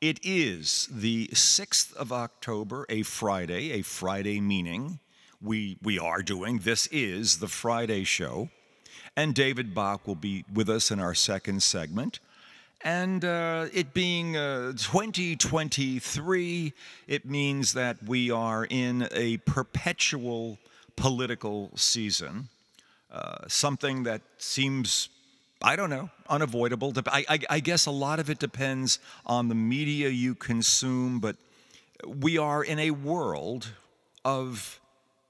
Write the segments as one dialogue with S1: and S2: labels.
S1: It is the 6th of October, a Friday, a Friday meaning we, we are doing. This is the Friday show. And David Bach will be with us in our second segment. And uh, it being uh, 2023, it means that we are in a perpetual political season, uh, something that seems, I don't know, unavoidable. I, I, I guess a lot of it depends on the media you consume, but we are in a world of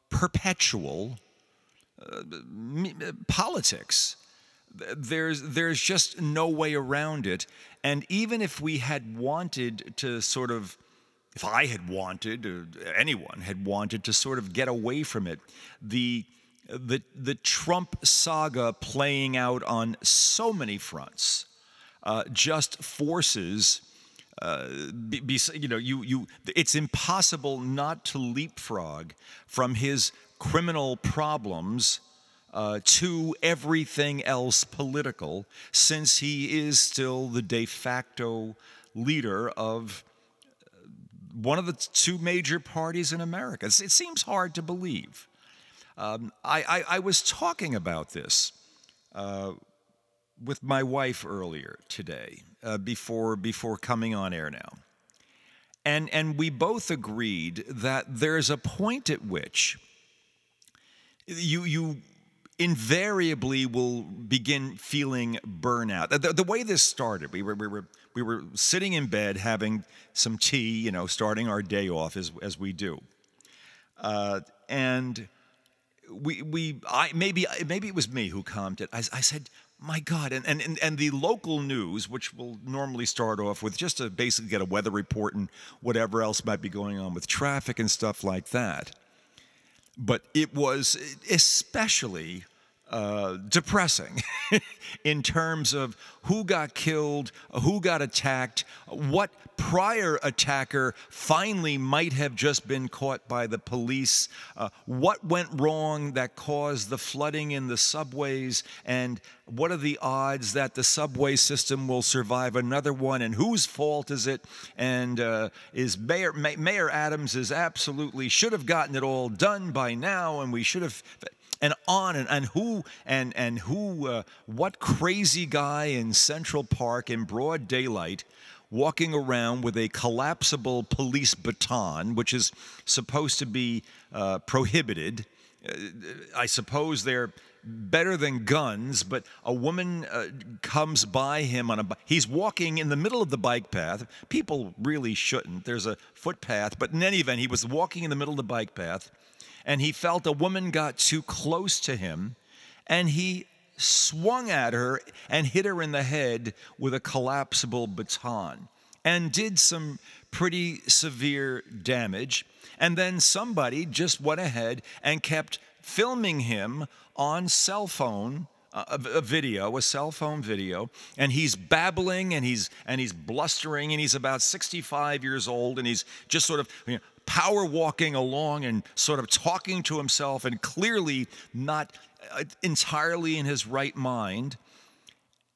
S1: perpetual uh, politics. There's, there's just no way around it. And even if we had wanted to sort of, if I had wanted, or anyone had wanted to sort of get away from it, the, the, the Trump saga playing out on so many fronts uh, just forces. Uh, be, be, you know, you, you, it's impossible not to leapfrog from his criminal problems uh, to everything else political, since he is still the de facto leader of uh, one of the two major parties in America. It seems hard to believe. Um, I, I, I, was talking about this uh, with my wife earlier today, uh, before, before coming on air now. And, and we both agreed that there's a point at which you you invariably will begin feeling burnout. The, the, way this started, we were, we, were, we were sitting in bed having some tea, you know, starting our day off as, as we do. Uh, and we, we I, maybe, maybe it was me who commented. I, I said, my God, and, and, and the local news, which will normally start off with just to basically get a weather report and whatever else might be going on with traffic and stuff like that but it was especially uh, depressing in terms of who got killed, who got attacked, what prior attacker finally might have just been caught by the police, uh, what went wrong that caused the flooding in the subways, and what are the odds that the subway system will survive another one, and whose fault is it? And uh, is Mayor Mayor Adams is absolutely should have gotten it all done by now, and we should have and on and, and who and and who uh, what crazy guy in Central Park in broad daylight walking around with a collapsible police baton, which is supposed to be uh, prohibited. Uh, I suppose they're better than guns, but a woman uh, comes by him on a he's walking in the middle of the bike path. People really shouldn't. There's a footpath, but in any event, he was walking in the middle of the bike path and he felt a woman got too close to him and he swung at her and hit her in the head with a collapsible baton and did some pretty severe damage. And then somebody just went ahead and kept filming him on cell phone uh, a, a, video, a cell phone video, and he's babbling and he's and he's blustering and he's about 65 years old and he's just sort of you know, power walking along and sort of talking to himself and clearly not uh, entirely in his right mind.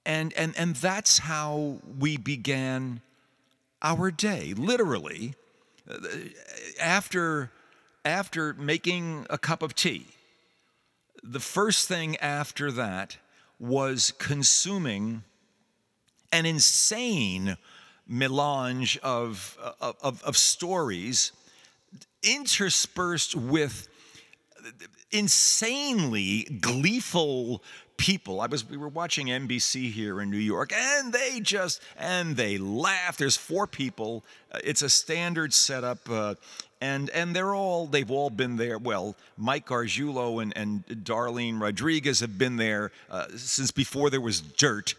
S1: And, and, and that's how we began our day, literally. Uh, after, after making a cup of tea, the first thing after that was consuming an insane melange of, of, of stories interspersed with insanely gleeful people. I was we were watching NBC here in New York and they just and they laugh. There's four people. Uh, it's a standard setup uh, and and they're all they've all been there. Well, Mike Gargiulo and and Darlene Rodriguez have been there uh, since before there was dirt.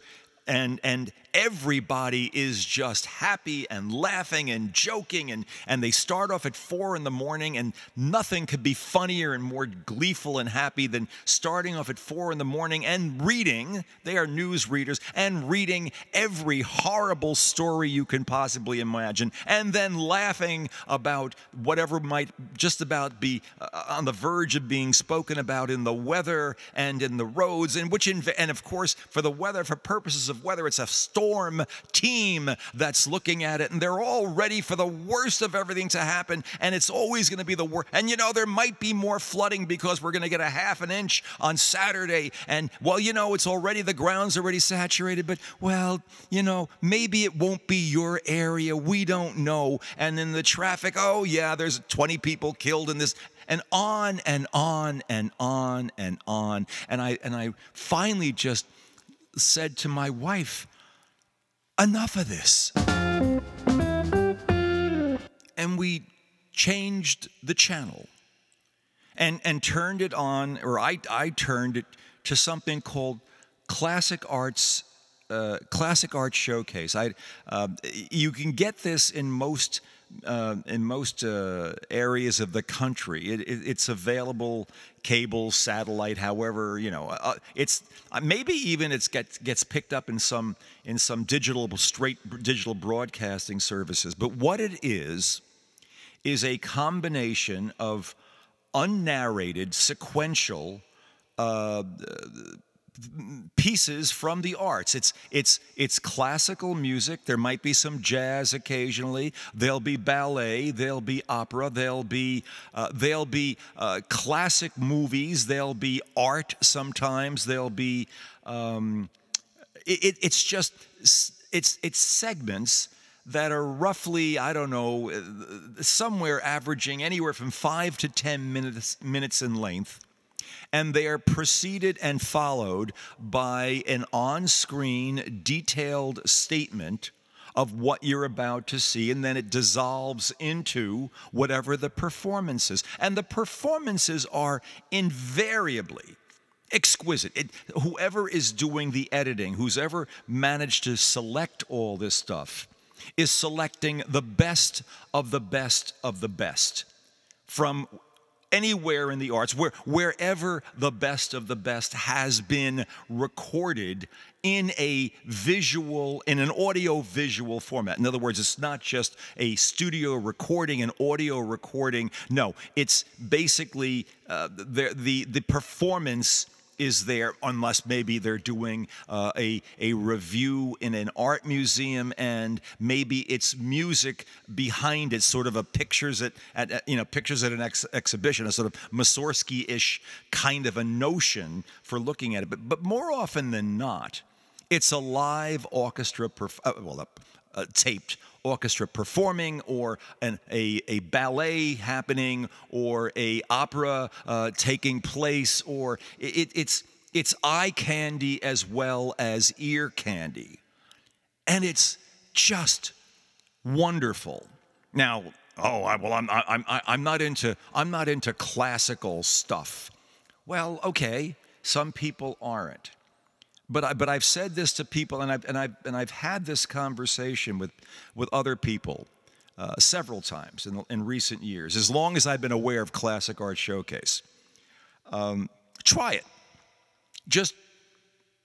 S1: And and everybody is just happy and laughing and joking and, and they start off at four in the morning and nothing could be funnier and more gleeful and happy than starting off at four in the morning and reading they are news readers and reading every horrible story you can possibly imagine and then laughing about whatever might just about be uh, on the verge of being spoken about in the weather and in the roads and which inv- and of course for the weather for purposes of weather it's a storm team that's looking at it, and they're all ready for the worst of everything to happen, and it's always going to be the worst. And you know, there might be more flooding because we're going to get a half an inch on Saturday, and well, you know, it's already the ground's already saturated, but well, you know, maybe it won't be your area. We don't know. And then the traffic, oh yeah, there's 20 people killed in this and on and on and on and on and i and i finally just said to my wife enough of this. And we changed the channel and, and turned it on, or I, I turned it to something called Classic Arts. Uh, classic Arts Showcase. I, uh, you can get this in most uh, in most uh, areas of the country. It, it, it's available cable, satellite, however you know. Uh, it's uh, maybe even it gets gets picked up in some in some digital straight digital broadcasting services. But what it is is a combination of unnarrated, sequential uh, pieces from the arts. It's it's it's classical music. There might be some jazz occasionally. There'll be ballet. There'll be opera. There'll be uh, there'll be uh, classic movies. There'll be art. Sometimes there'll be. Um, it, it's just it's it's segments that are roughly I don't know uh, somewhere averaging anywhere from five to ten minutes minutes in length and they are preceded and followed by an on screen detailed statement of what you're about to see, and then it dissolves into whatever the performance is. And the performances are invariably exquisite. It, whoever is doing the editing, who's ever managed to select all this stuff, is selecting the best of the best of the best from anywhere in the arts, where, wherever the best of the best has been recorded in a visual, in an audio visual format. In other words, it's not just a studio recording, an audio recording. No, it's basically uh, the, the, the performance is there unless maybe they're doing uh, a, a review in an art museum and maybe it's music behind it sort of a pictures at, at you know pictures at an ex- exhibition a sort of Mussorgsky-ish kind of a notion for looking at it. But, but more often than not it's a live orchestra perf- uh, well uh, taped orchestra performing or an, a, a ballet happening or a opera uh, taking place or it, it's it's eye candy as well as ear candy. And it's just wonderful. Now oh I, well I'm, I'm, I'm not into i'm not into classical stuff. Well okay some people aren't but I, but I've said this to people, and I've and I've and I've had this conversation with with other people uh, several times in, in recent years. As long as I've been aware of Classic Art Showcase, um, try it. Just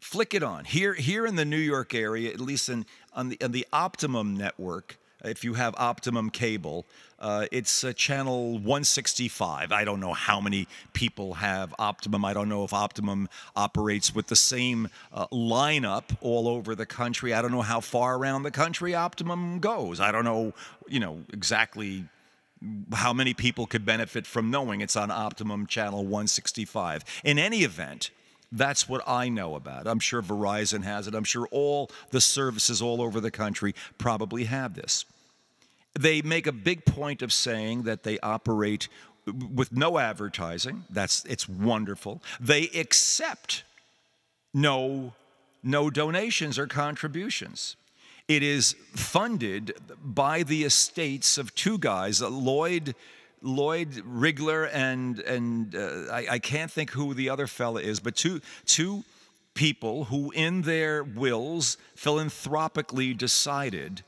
S1: flick it on here here in the New York area, at least in on the on the Optimum network if you have Optimum cable. Uh, it's uh, channel 165. I don't know how many people have Optimum. I don't know if Optimum operates with the same uh, lineup all over the country. I don't know how far around the country Optimum goes. I don't know, you know, exactly how many people could benefit from knowing it's on Optimum channel 165. In any event, that's what I know about. I'm sure Verizon has it. I'm sure all the services all over the country probably have this. They make a big point of saying that they operate with no advertising. That's it's wonderful. They accept no no donations or contributions. It is funded by the estates of two guys, Lloyd Lloyd Rigler and and uh, I, I, can't think who the other fella is, but two two people who, in their wills, philanthropically decided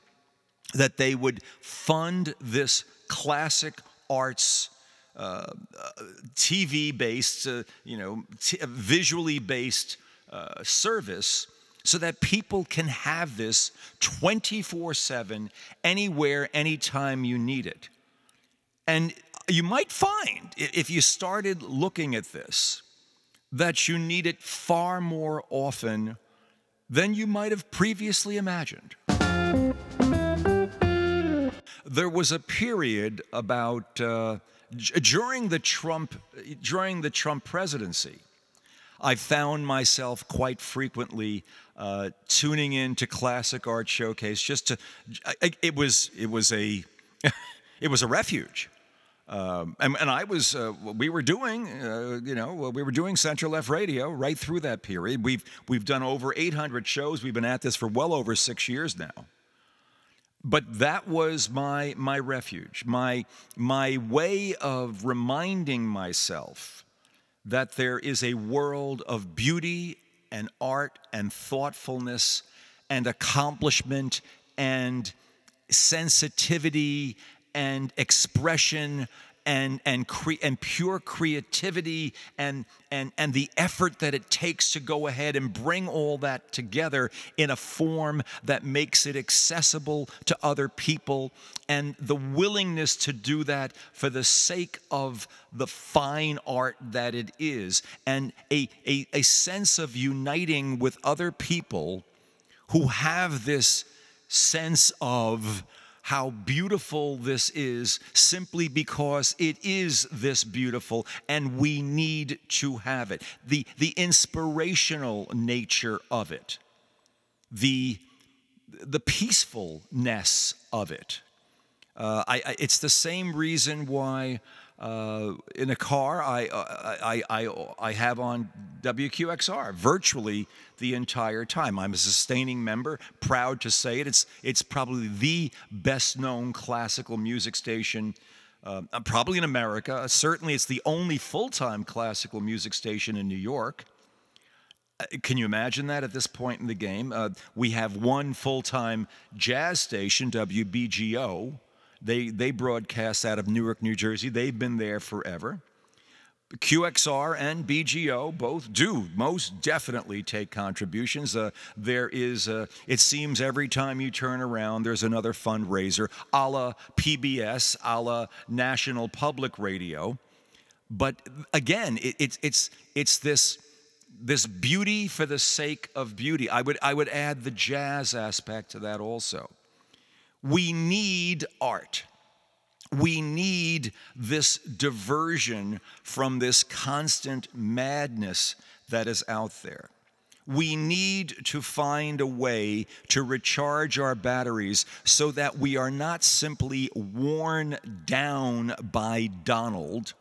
S1: that they would fund this classic arts uh, uh, TV based, uh, you know, t- visually based uh, service so that people can have this 24 7 anywhere, anytime you need it. And you might find, if you started looking at this, that you need it far more often than you might have previously imagined. There was a period about uh, during the Trump during the Trump presidency. I found myself quite frequently uh, tuning in to Classic Art Showcase just to. I, it was it was a it was a refuge. Um, and, and, I was, uh, we were doing, uh, you know, we were doing Center Left Radio right through that period. We've we've done over 800 shows. We've been at this for well over six years now. But that was my my refuge, my my way of reminding myself that there is a world of beauty and art and thoughtfulness and accomplishment and sensitivity and expression and and cre- and pure creativity and and and the effort that it takes to go ahead and bring all that together in a form that makes it accessible to other people. And the willingness to do that for the sake of the fine art that it is. And a a, a sense of uniting with other people who have this sense of how beautiful this is simply because it is this beautiful and we need to have it. The, the inspirational nature of it, the, the peacefulness of it. Uh, I, I, it's the same reason why uh, in a car, I, uh, I, I, I have on WQXR virtually the entire time. I'm a sustaining member, proud to say it. It's, it's probably the best known classical music station. Uh, probably in America. Certainly, it's the only full time classical music station in New York. Uh, can you imagine that at this point in the game? Uh, we have one full time jazz station, WBGO, they, they broadcast out of Newark, New Jersey. They've been there forever. QXR and BGO both do most definitely take contributions. Uh, there is, uh, it seems, every time you turn around, there's another fundraiser, a la PBS, a la National Public Radio. But again, it, it, it's it's this this beauty for the sake of beauty. I would I would add the jazz aspect to that also. We need art. We need this diversion from this constant madness that is out there. We need to find a way to recharge our batteries so that we are not simply worn down by Donald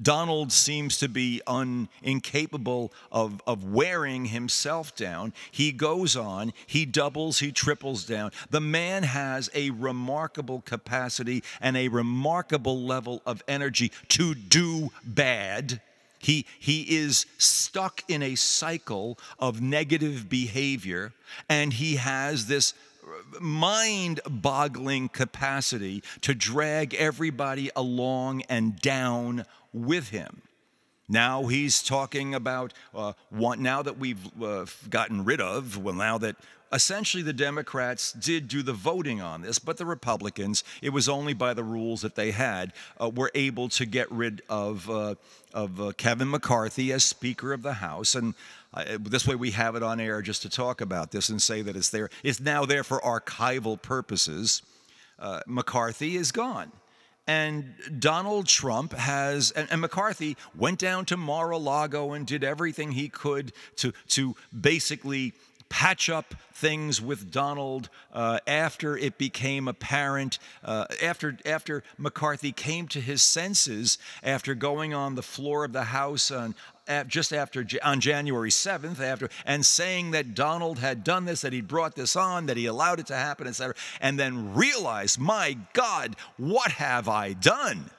S1: Donald seems to be un, incapable of, of wearing himself down. He goes on, he doubles, he triples down. The man has a remarkable capacity and a remarkable level of energy to do bad. He, he is stuck in a cycle of negative behavior, and he has this mind boggling capacity to drag everybody along and down with him. Now he's talking about uh, one, now that we've uh, gotten rid of, well, now that essentially the Democrats did do the voting on this, but the Republicans, it was only by the rules that they had, uh, were able to get rid of, uh, of uh, Kevin McCarthy as Speaker of the House. And uh, this way we have it on air just to talk about this and say that it's there. It's now there for archival purposes. McCarthy is gone. And Donald Trump has, and, and, McCarthy went down to Mar a Lago and did everything he could to, to basically patch up things with Donald uh, after it became apparent, uh, after, after McCarthy came to his senses after going on the floor of the House on, just after on January 7th after and saying that Donald had done this that he brought this on that he allowed it to happen etc and then realized my god what have I done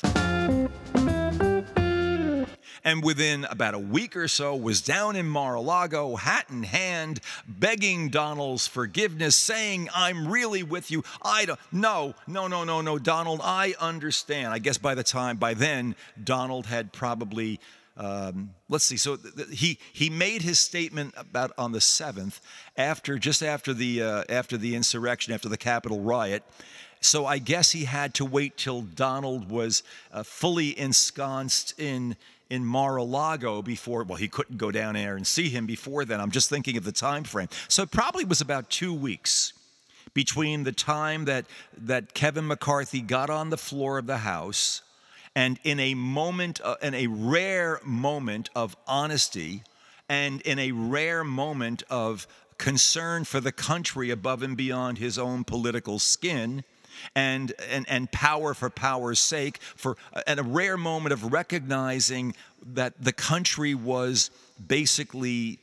S1: and within about a week or so was down in Mar-a-Lago, hat in hand, begging Donald's forgiveness, saying, I'm really with you. I don't, no, no, no, no, no, Donald, I understand. I guess by the time, by then, Donald had probably um, let's see. So th- th- he he made his statement about on the seventh, after just after the uh, after the insurrection, after the Capitol riot. So I guess he had to wait till Donald was uh, fully ensconced in in Mar-a-Lago before. Well, he couldn't go down there and see him before then. I'm just thinking of the time frame. So it probably was about two weeks between the time that that Kevin McCarthy got on the floor of the House and in a moment, uh, in a rare moment of honesty, and in a rare moment of concern for the country above and beyond his own political skin, and, and, and power for power's sake, for uh, and a rare moment of recognizing that the country was basically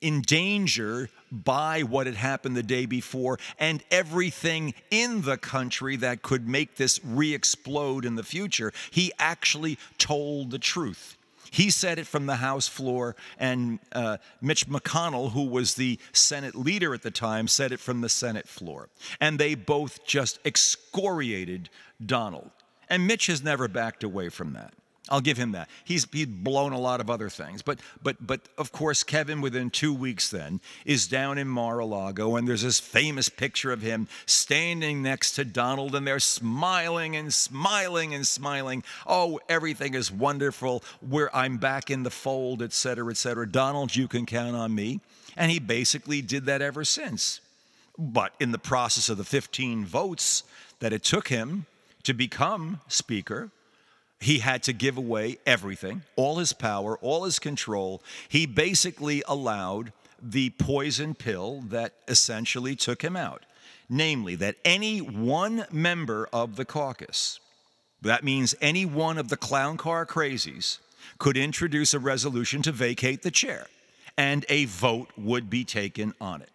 S1: in danger by what had happened the day before and everything in the country that could make this re explode in the future. He actually told the truth. He said it from the House floor, and uh, Mitch McConnell, who was the Senate leader at the time, said it from the Senate floor. And they both just excoriated Donald. And Mitch has never backed away from that. I'll give him that. He's he's blown a lot of other things, but but but of course Kevin within two weeks then is down in Mar-a-Lago, and there's this famous picture of him standing next to Donald, and they're smiling and smiling and smiling. Oh, everything is wonderful. Where I'm back in the fold, et cetera, et cetera. Donald, you can count on me, and he basically did that ever since. But in the process of the 15 votes that it took him to become speaker he had to give away everything, all his power, all his control. He basically allowed the poison pill that essentially took him out. Namely, that any one member of the caucus, that means any one of the clown car crazies, could introduce a resolution to vacate the chair, and a vote would be taken on it.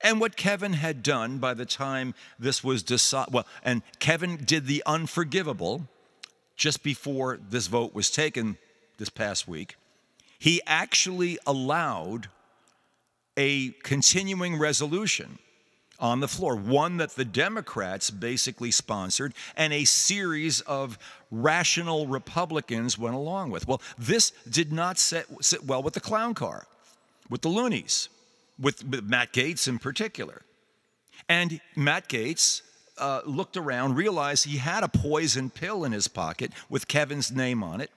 S1: And what Kevin had done by the time this was decided, well, and Kevin did the unforgivable just before this vote was taken this past week, he actually allowed a continuing resolution on the floor, one that the Democrats basically sponsored, and a series of rational Republicans went along with. Well, this did not sit, sit well with the clown car, with the loonies, with, with Matt Gaetz in particular. And Matt Gaetz uh, looked around, realized he had a poison pill in his pocket with Kevin's name on it,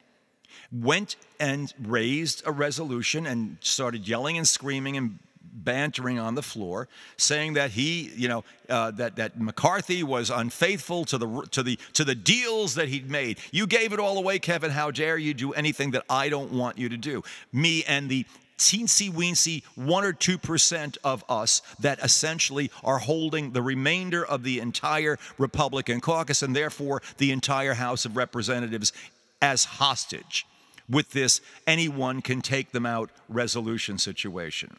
S1: went and raised a resolution and started yelling and screaming and bantering on the floor, saying that he, you know, uh, that that McCarthy was unfaithful to the to the to the deals that he'd made. You gave it all away, Kevin. How dare you do anything that I don't want you to do? Me and the teensy weensy one or two percent of us that essentially are holding the remainder of the entire Republican caucus and therefore the entire House of Representatives as hostage with this anyone can take them out resolution situation.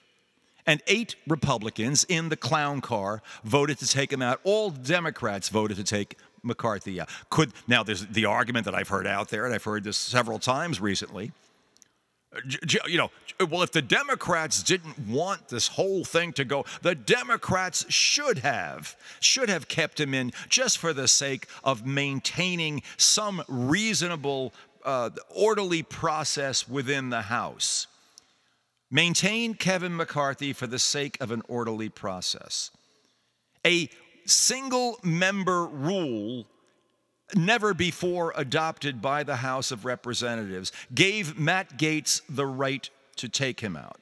S1: And eight Republicans in the clown car voted to take him out. All Democrats voted to take McCarthy out. Could now there's the argument that I've heard out there, and I've heard this several times recently you know, well, if the Democrats didn't want this whole thing to go, the Democrats should have, should have kept him in just for the sake of maintaining some reasonable, uh, orderly process within the House. Maintain Kevin McCarthy for the sake of an orderly process. A single member rule never before adopted by the House of Representatives, gave Matt Gaetz the right to take him out.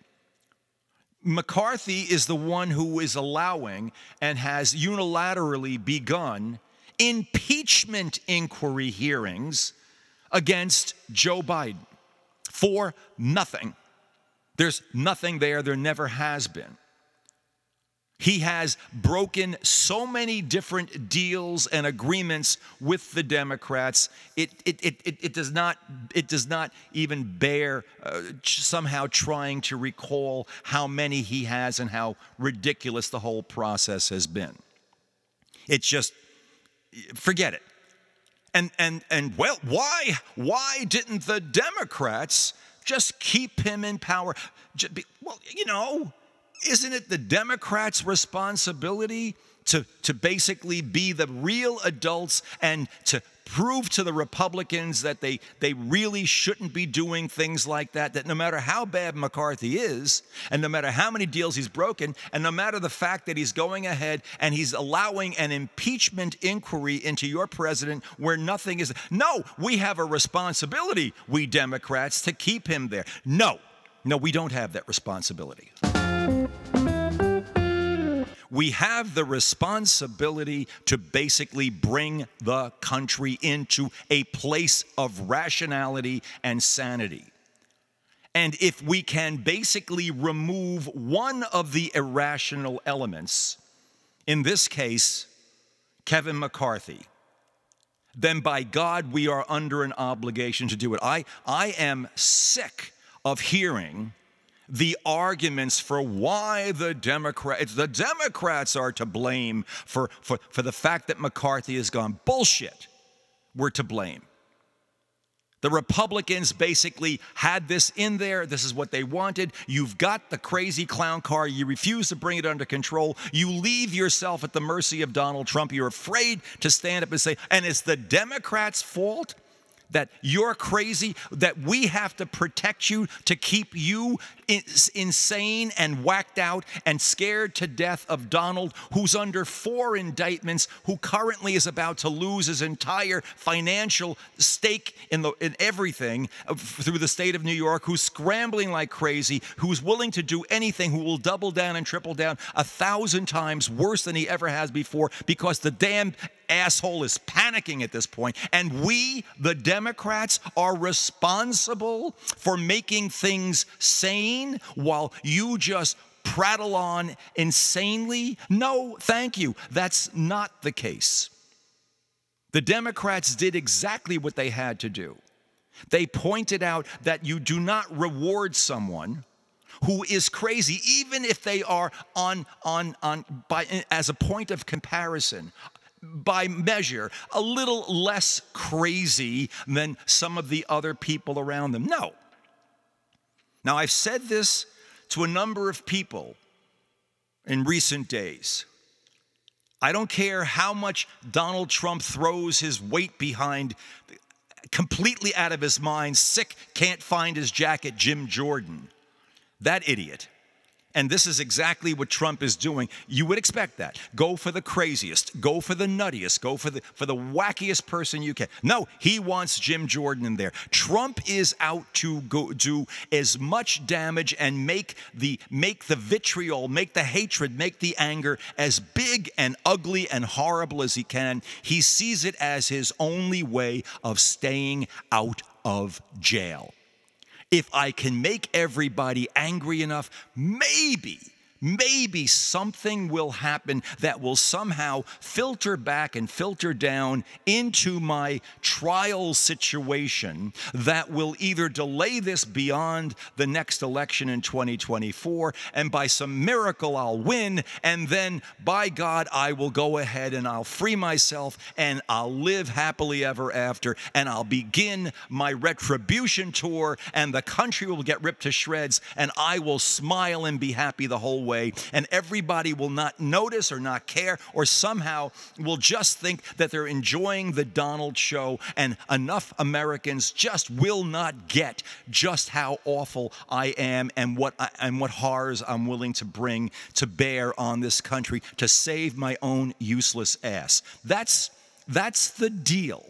S1: McCarthy is the one who is allowing and has unilaterally begun impeachment inquiry hearings against Joe Biden for nothing. There's nothing there, there never has been. He has broken so many different deals and agreements with the Democrats. It, it, it, it, it does, not, it does not even bear uh, somehow trying to recall how many he has and how ridiculous the whole process has been. It's just, forget it. And and and well, why why didn't the Democrats just keep him in power? Well, you know, isn't it the Democrats' responsibility to, to basically be the real adults and to prove to the Republicans that they, they really shouldn't be doing things like that, that no matter how bad McCarthy is, and no matter how many deals he's broken, and no matter the fact that he's going ahead and he's allowing an impeachment inquiry into your president where nothing is. No, we have a responsibility, we Democrats, to keep him there. No, no, we don't have that responsibility we have the responsibility to basically bring the country into a place of rationality and sanity. And if we can basically remove one of the irrational elements, in this case, Kevin McCarthy, then by God, we are under an obligation to do it. I, I am sick of hearing the arguments for why the Democrats, the Democrats are to blame for, for, for the fact that McCarthy is gone. Bullshit. We're to blame. The Republicans basically had this in there. This is what they wanted. You've got the crazy clown car. You refuse to bring it under control. You leave yourself at the mercy of Donald Trump. You're afraid to stand up and say, and it's the Democrats' fault that you're crazy, that we have to protect you to keep you insane and whacked out and scared to death of Donald, who's under four indictments, who currently is about to lose his entire financial stake in, the, in everything uh, through the state of New York, who's scrambling like crazy, who's willing to do anything, who will double down and triple down a thousand times worse than he ever has before because the damn asshole is panicking at this point, and we, the Democrats, are responsible for making things sane while you just prattle on insanely? No, thank you. That's not the case. The Democrats did exactly what they had to do. They pointed out that you do not reward someone who is crazy, even if they are on, on, on by, as a point of comparison, by measure, a little less crazy than some of the other people around them. No. Now, I've said this to a number of people in recent days. I don't care how much Donald Trump throws his weight behind, completely out of his mind, sick, can't find his jacket, Jim Jordan. That idiot and this is exactly what Trump is doing. You would expect that. Go for the craziest, go for the nuttiest, go for the for the wackiest person you can. No, he wants Jim Jordan in there. Trump is out to go do as much damage and make the make the vitriol, make the hatred, make the anger as big and ugly and horrible as he can. He sees it as his only way of staying out of jail if I can make everybody angry enough, maybe maybe something will happen that will somehow filter back and filter down into my trial situation that will either delay this beyond the next election in 2024, and by some miracle I'll win, and then by God, I will go ahead and I'll free myself and I'll live happily ever after, and I'll begin my retribution tour, and the country will get ripped to shreds, and I will smile and be happy the whole way way, and everybody will not notice or not care, or somehow will just think that they're enjoying the Donald show, and enough Americans just will not get just how awful I am and what I, and what horrors I'm willing to bring to bear on this country to save my own useless ass. That's that's the deal.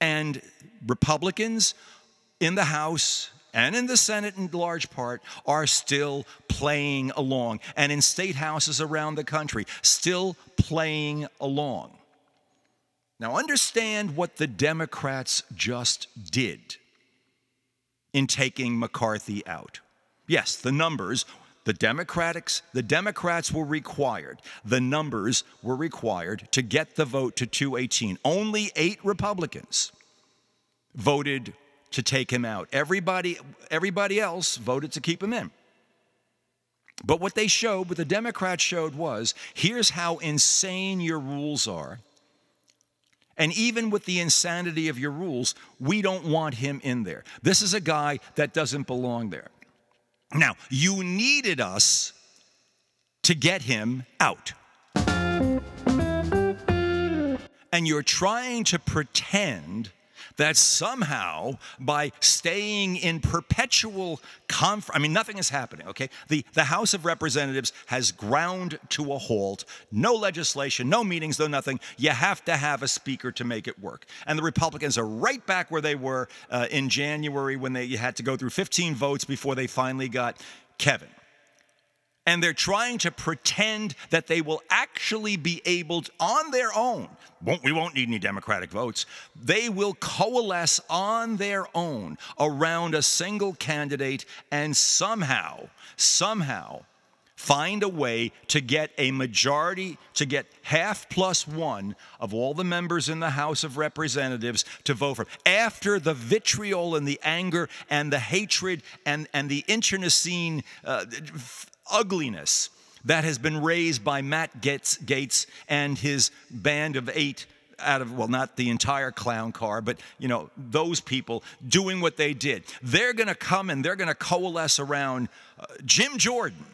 S1: And Republicans in the House and in the Senate in large part are still playing along, and in state houses around the country, still playing along. Now, understand what the Democrats just did in taking McCarthy out. Yes, the numbers, the Democrats, the Democrats were required, the numbers were required to get the vote to 218. Only eight Republicans voted to take him out. Everybody, everybody else voted to keep him in. But what they showed, what the Democrats showed was here's how insane your rules are. And even with the insanity of your rules, we don't want him in there. This is a guy that doesn't belong there. Now, you needed us to get him out. And you're trying to pretend that somehow by staying in perpetual conf I mean nothing is happening, okay? The the House of Representatives has ground to a halt. No legislation, no meetings, no nothing. You have to have a speaker to make it work. And the Republicans are right back where they were uh, in January when they had to go through 15 votes before they finally got Kevin and they're trying to pretend that they will actually be able to, on their own won't, we won't need any democratic votes they will coalesce on their own around a single candidate and somehow somehow find a way to get a majority to get half plus one of all the members in the house of representatives to vote for. Him after the vitriol and the anger and the hatred and, and the internecine uh, ugliness that has been raised by Matt Gaetz and his band of eight out of well not the entire clown car but you know those people doing what they did. They're going to come and they're going to coalesce around uh, jim jordan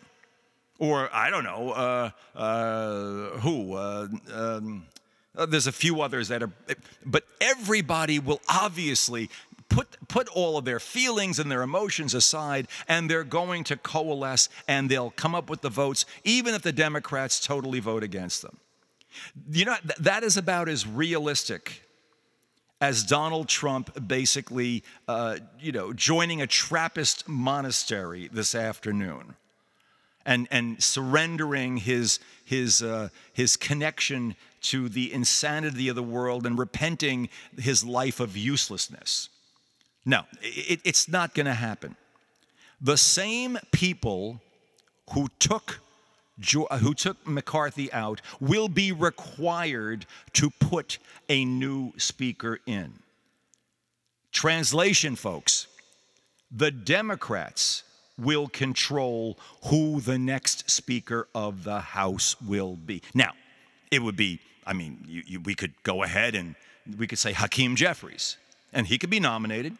S1: or i don't know uh, uh, who uh, um, uh, there's a few others that are but everybody will obviously put, put all of their feelings and their emotions aside, and they're going to coalesce and they'll come up with the votes, even if the Democrats totally vote against them. You know, that is about as realistic as Donald Trump basically, uh, you know, joining a Trappist monastery this afternoon and, and surrendering his, his, uh, his connection to the insanity of the world and repenting his life of uselessness. No, it, it's not going to happen. The same people who took who took McCarthy out will be required to put a new speaker in. Translation, folks the Democrats will control who the next Speaker of the House will be. Now, it would be, I mean, you, you, we could go ahead and we could say Hakeem Jeffries, and he could be nominated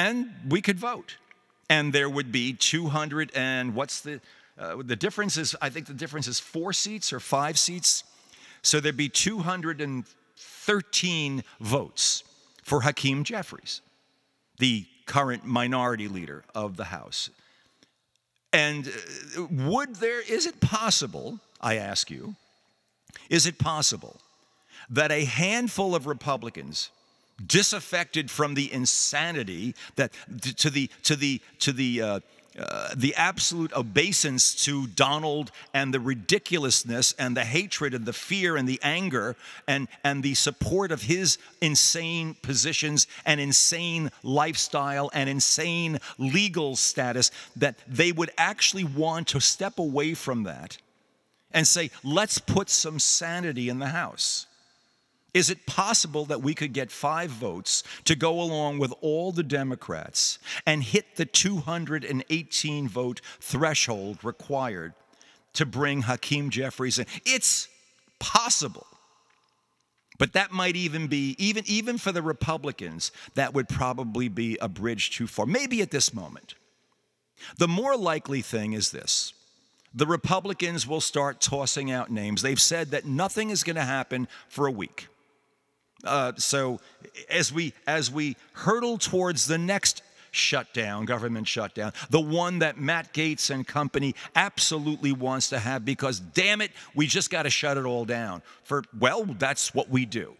S1: and we could vote. And there would be 200 and what's the uh, the difference is I think the difference is 4 seats or 5 seats. So there'd be 213 votes for Hakeem Jeffries, the current minority leader of the House. And uh, would there is it possible, I ask you, is it possible that a handful of Republicans disaffected from the insanity that to the to the to the uh, uh, the absolute obeisance to Donald and the ridiculousness and the hatred and the fear and the anger and, and the support of his insane positions and insane lifestyle and insane legal status, that they would actually want to step away from that and say, let's put some sanity in the house. Is it possible that we could get five votes to go along with all the Democrats and hit the 218 vote threshold required to bring Hakeem Jeffries in? It's possible. But that might even be, even, even for the Republicans, that would probably be a bridge too far, maybe at this moment. The more likely thing is this the Republicans will start tossing out names. They've said that nothing is going to happen for a week. Uh, so as we as we hurtle towards the next shutdown, government shutdown, the one that Matt Gaetz and company absolutely wants to have because damn it, we just got to shut it all down. For well, that's what we do.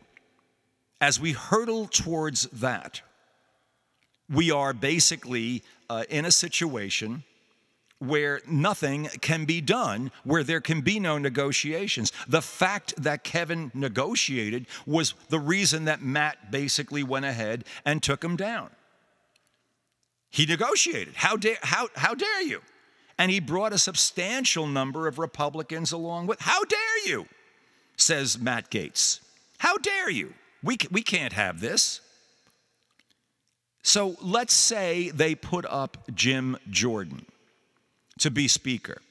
S1: As we hurtle towards that, we are basically uh, in a situation where nothing can be done, where there can be no negotiations. The fact that Kevin negotiated was the reason that Matt basically went ahead and took him down. He negotiated. How dare, how, how dare you? And he brought a substantial number of Republicans along with. How dare you? Says Matt Gaetz. How dare you? We, we can't have this. So let's say they put up Jim Jordan to be Speaker.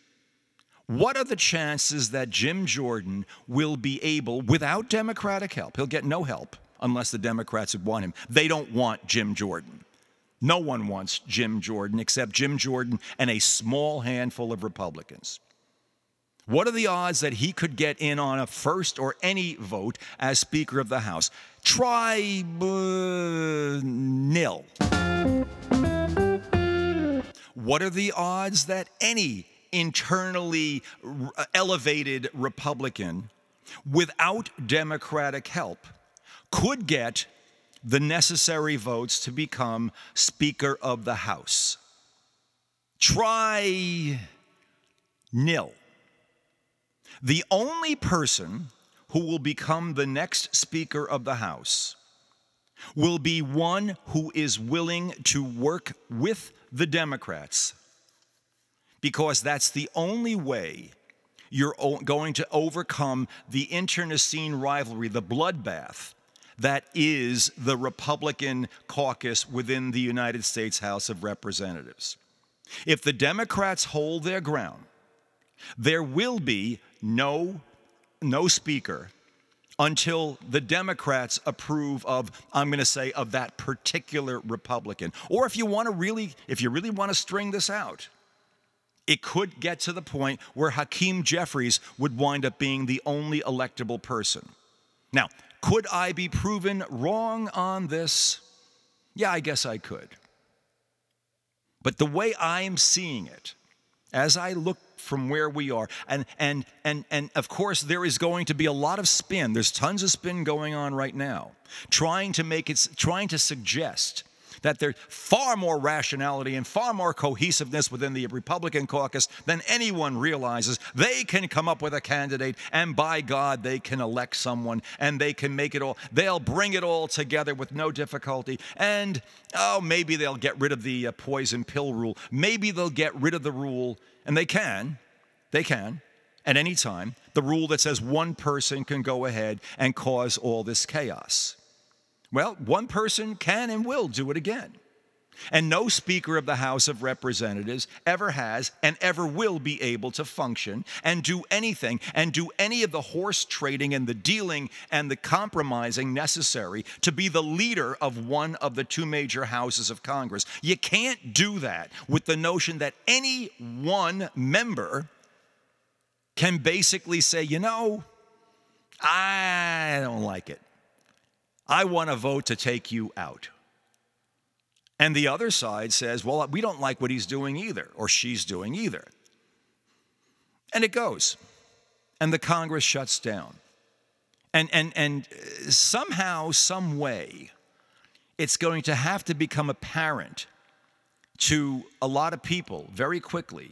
S1: What are the chances that Jim Jordan will be able, without Democratic help, he'll get no help unless the Democrats would want him. They don't want Jim Jordan. No one wants Jim Jordan except Jim Jordan and a small handful of Republicans. What are the odds that he could get in on a first or any vote as Speaker of the House? Try uh, nil. What are the odds that any internally elevated Republican without Democratic help could get the necessary votes to become Speaker of the House? Try nil. The only person who will become the next Speaker of the House will be one who is willing to work with the Democrats because that's the only way you're going to overcome the internecine rivalry, the bloodbath that is the Republican caucus within the United States House of Representatives. If the Democrats hold their ground, there will be no, no speaker until the Democrats approve of, I'm going to say, of that particular Republican. Or if you want to really, if you really want to string this out, it could get to the point where Hakeem Jeffries would wind up being the only electable person. Now, could I be proven wrong on this? Yeah, I guess I could. But the way I'm seeing it, as I look from where we are. And and and and of course there is going to be a lot of spin. There's tons of spin going on right now, trying to make it trying to suggest that there's far more rationality and far more cohesiveness within the Republican caucus than anyone realizes. They can come up with a candidate, and by God, they can elect someone and they can make it all, they'll bring it all together with no difficulty. And oh, maybe they'll get rid of the uh, poison pill rule. Maybe they'll get rid of the rule and they can, they can, at any time, the rule that says one person can go ahead and cause all this chaos. Well, one person can and will do it again. And no Speaker of the House of Representatives ever has and ever will be able to function and do anything and do any of the horse trading and the dealing and the compromising necessary to be the leader of one of the two major houses of Congress. You can't do that with the notion that any one member can basically say, you know, I don't like it. I want to vote to take you out. And the other side says, well, we don't like what he's doing either, or she's doing either. And it goes. And the Congress shuts down. And, and, and uh, somehow, some way, it's going to have to become apparent to a lot of people very quickly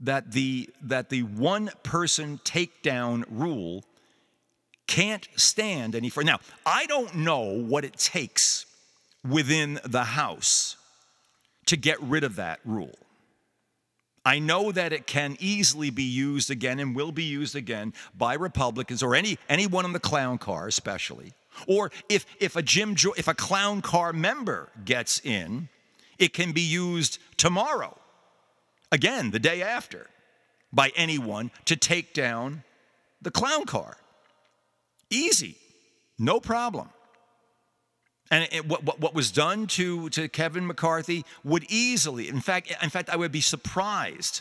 S1: that the, that the one person takedown rule can't stand any further. Now, I don't know what it takes within the House to get rid of that rule. I know that it can easily be used again and will be used again by Republicans or any anyone in the clown car, especially. Or if if a Jim jo- if a clown car member gets in, it can be used tomorrow, again the day after, by anyone to take down the clown car. Easy, no problem. And it, what, what was done to, to Kevin McCarthy would easily, in fact, in fact, I would be surprised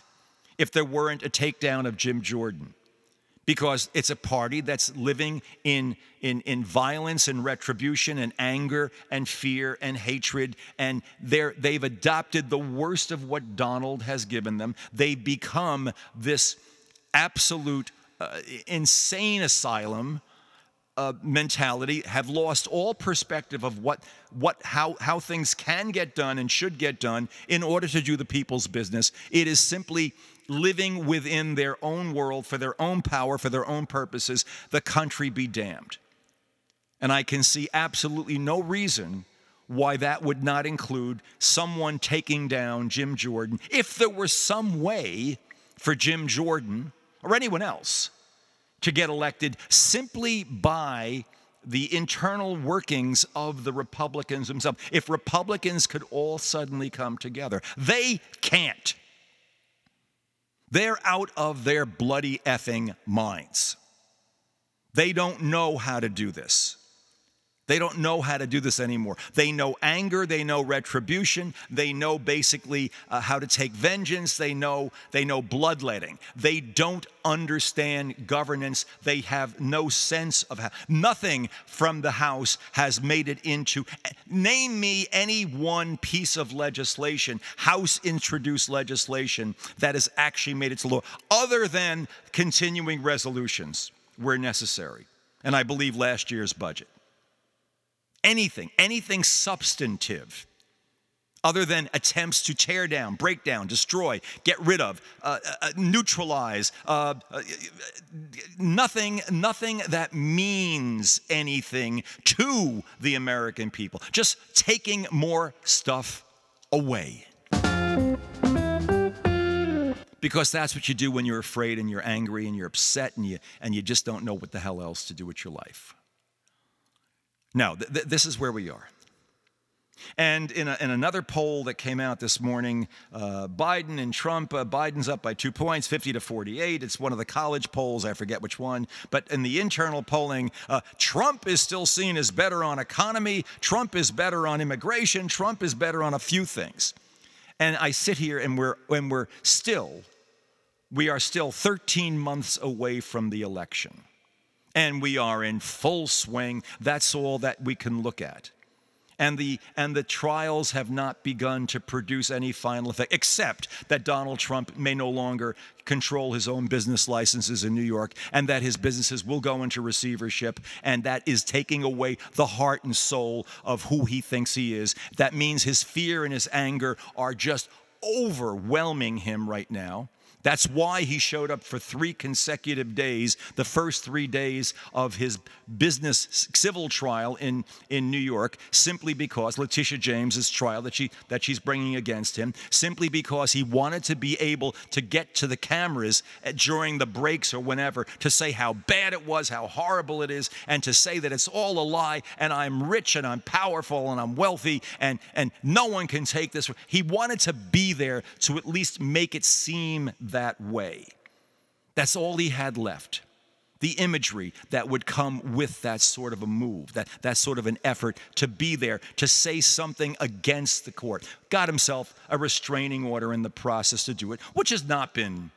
S1: if there weren't a takedown of Jim Jordan because it's a party that's living in, in, in violence and retribution and anger and fear and hatred. And they've adopted the worst of what Donald has given them. They've become this absolute uh, insane asylum uh, mentality have lost all perspective of what, what, how, how things can get done and should get done in order to do the people's business. It is simply living within their own world for their own power, for their own purposes. The country be damned. And I can see absolutely no reason why that would not include someone taking down Jim Jordan if there were some way for Jim Jordan or anyone else to get elected simply by the internal workings of the Republicans themselves. If Republicans could all suddenly come together, they can't. They're out of their bloody effing minds. They don't know how to do this. They don't know how to do this anymore. They know anger, they know retribution, they know basically uh, how to take vengeance, they know they know bloodletting. They don't understand governance. They have no sense of how nothing from the house has made it into name me any one piece of legislation, house introduced legislation that has actually made it to law other than continuing resolutions where necessary. And I believe last year's budget anything, anything substantive other than attempts to tear down, break down, destroy, get rid of, uh, uh, uh neutralize, uh, uh, nothing, nothing that means anything to the American people. Just taking more stuff away. Because that's what you do when you're afraid and you're angry and you're upset and you, and you just don't know what the hell else to do with your life. Now, th- th- this is where we are. And in, a, in, another poll that came out this morning, uh, Biden and Trump, uh, Biden's up by two points, 50 to 48. It's one of the college polls, I forget which one. But in the internal polling, uh, Trump is still seen as better on economy, Trump is better on immigration, Trump is better on a few things. And I sit here and we're, and we're still, we are still 13 months away from the election and we are in full swing. That's all that we can look at. And the, and the trials have not begun to produce any final effect, except that Donald Trump may no longer control his own business licenses in New York and that his businesses will go into receivership. And that is taking away the heart and soul of who he thinks he is. That means his fear and his anger are just overwhelming him right now. That's why he showed up for three consecutive days, the first three days of his business civil trial in, in New York, simply because Letitia James's trial that, she, that she's bringing against him, simply because he wanted to be able to get to the cameras during the breaks or whenever to say how bad it was, how horrible it is, and to say that it's all a lie and I'm rich and I'm powerful and I'm wealthy and, and no one can take this. He wanted to be there to at least make it seem that way. That's all he had left. The imagery that would come with that sort of a move, that, that sort of an effort to be there, to say something against the court. Got himself a restraining order in the process to do it, which has not been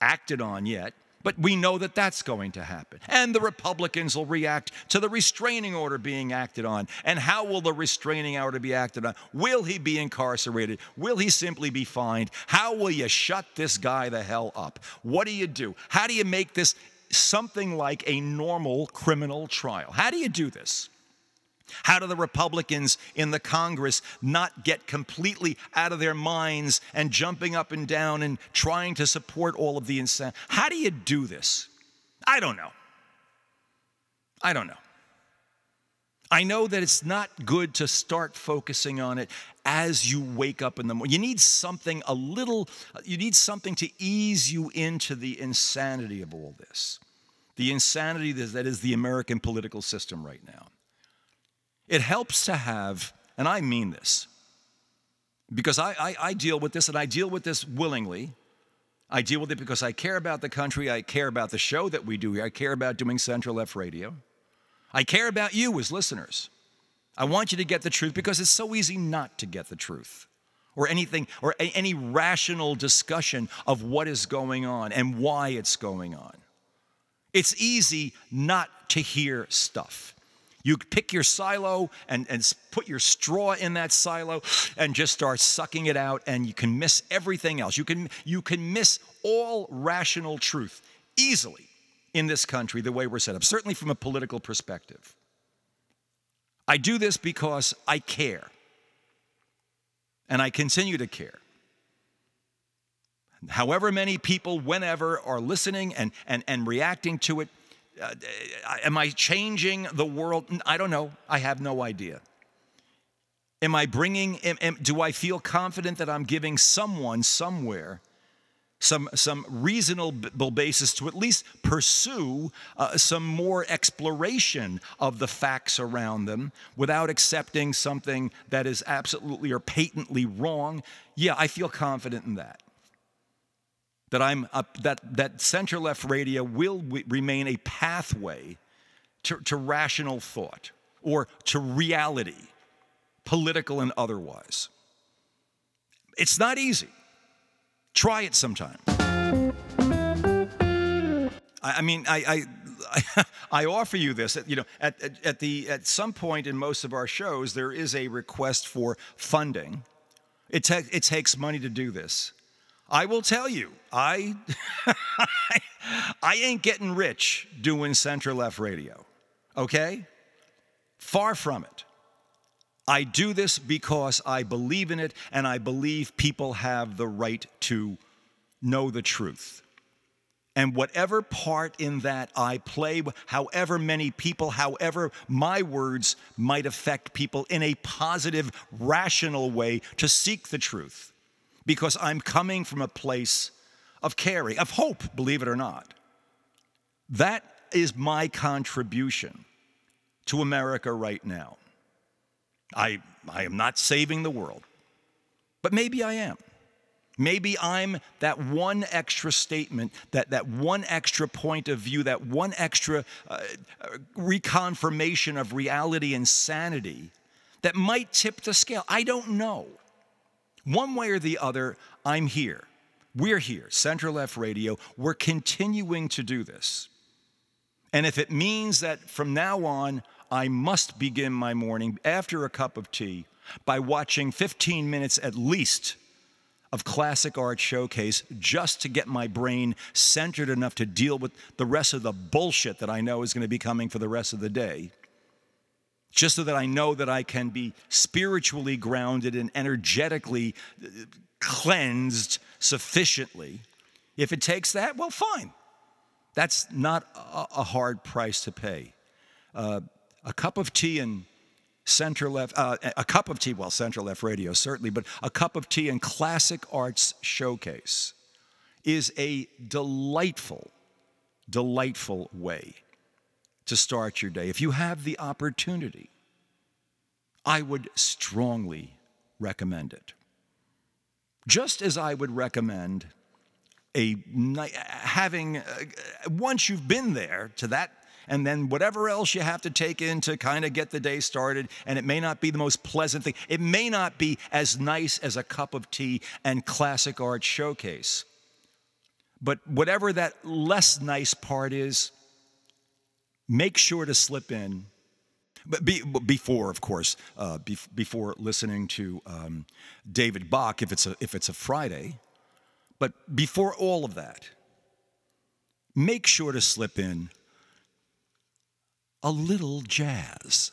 S1: acted on yet. But we know that that's going to happen. And the Republicans will react to the restraining order being acted on. And how will the restraining order be acted on? Will he be incarcerated? Will he simply be fined? How will you shut this guy the hell up? What do you do? How do you make this something like a normal criminal trial? How do you do this? How do the Republicans in the Congress not get completely out of their minds and jumping up and down and trying to support all of the insanity? How do you do this? I don't know. I don't know. I know that it's not good to start focusing on it as you wake up in the morning. You need something a little, you need something to ease you into the insanity of all this. The insanity that is the American political system right now. It helps to have, and I mean this, because I, I, I, deal with this and I deal with this willingly. I deal with it because I care about the country, I care about the show that we do here, I care about doing Center Left Radio. I care about you as listeners. I want you to get the truth because it's so easy not to get the truth or anything or a, any rational discussion of what is going on and why it's going on. It's easy not to hear stuff. You pick your silo and, and put your straw in that silo and just start sucking it out, and you can miss everything else. You can, you can miss all rational truth easily in this country the way we're set up, certainly from a political perspective. I do this because I care, and I continue to care. However, many people, whenever, are listening and, and, and reacting to it, uh, am I changing the world? I don't know. I have no idea. Am I bringing, am, am, do I feel confident that I'm giving someone somewhere some, some reasonable basis to at least pursue uh, some more exploration of the facts around them without accepting something that is absolutely or patently wrong? Yeah, I feel confident in that. That I'm that that center left radio will w- remain a pathway to, to rational thought or to reality, political and otherwise. It's not easy. Try it sometime. I, mean, I, I, I, offer you this. You know, at, at, at, the, at some point in most of our shows, there is a request for funding. It, it takes money to do this. I will tell you, I, I ain't getting rich doing center left radio, okay? Far from it. I do this because I believe in it and I believe people have the right to know the truth. And whatever part in that I play, however many people, however my words might affect people in a positive, rational way to seek the truth, because I'm coming from a place of caring, of hope, believe it or not. That is my contribution to America right now. I, I am not saving the world, but maybe I am. Maybe I'm that one extra statement, that, that one extra point of view, that one extra uh, reconfirmation of reality and sanity that might tip the scale. I don't know. One way or the other, I'm here. We're here, Center Left Radio. We're continuing to do this. And if it means that from now on, I must begin my morning after a cup of tea by watching 15 minutes at least of Classic Art Showcase just to get my brain centered enough to deal with the rest of the bullshit that I know is going to be coming for the rest of the day. Just so that I know that I can be spiritually grounded and energetically uh, cleansed sufficiently. If it takes that, well, fine. That's not a hard price to pay. Uh, a cup of tea and center left, uh, a cup of tea, well, center left radio certainly, but a cup of tea and classic arts showcase is a delightful, delightful way to start your day. If you have the opportunity, I would strongly recommend it. Just as I would recommend a having uh, once you've been there to that and then whatever else you have to take in to kind of get the day started. And it may not be the most pleasant thing, it may not be as nice as a cup of tea and classic art showcase. But whatever that less nice part is, make sure to slip in. But be, before, of course, uh, be, before listening to um, David Bach, if it's a if it's a Friday, but before all of that, make sure to slip in a little jazz.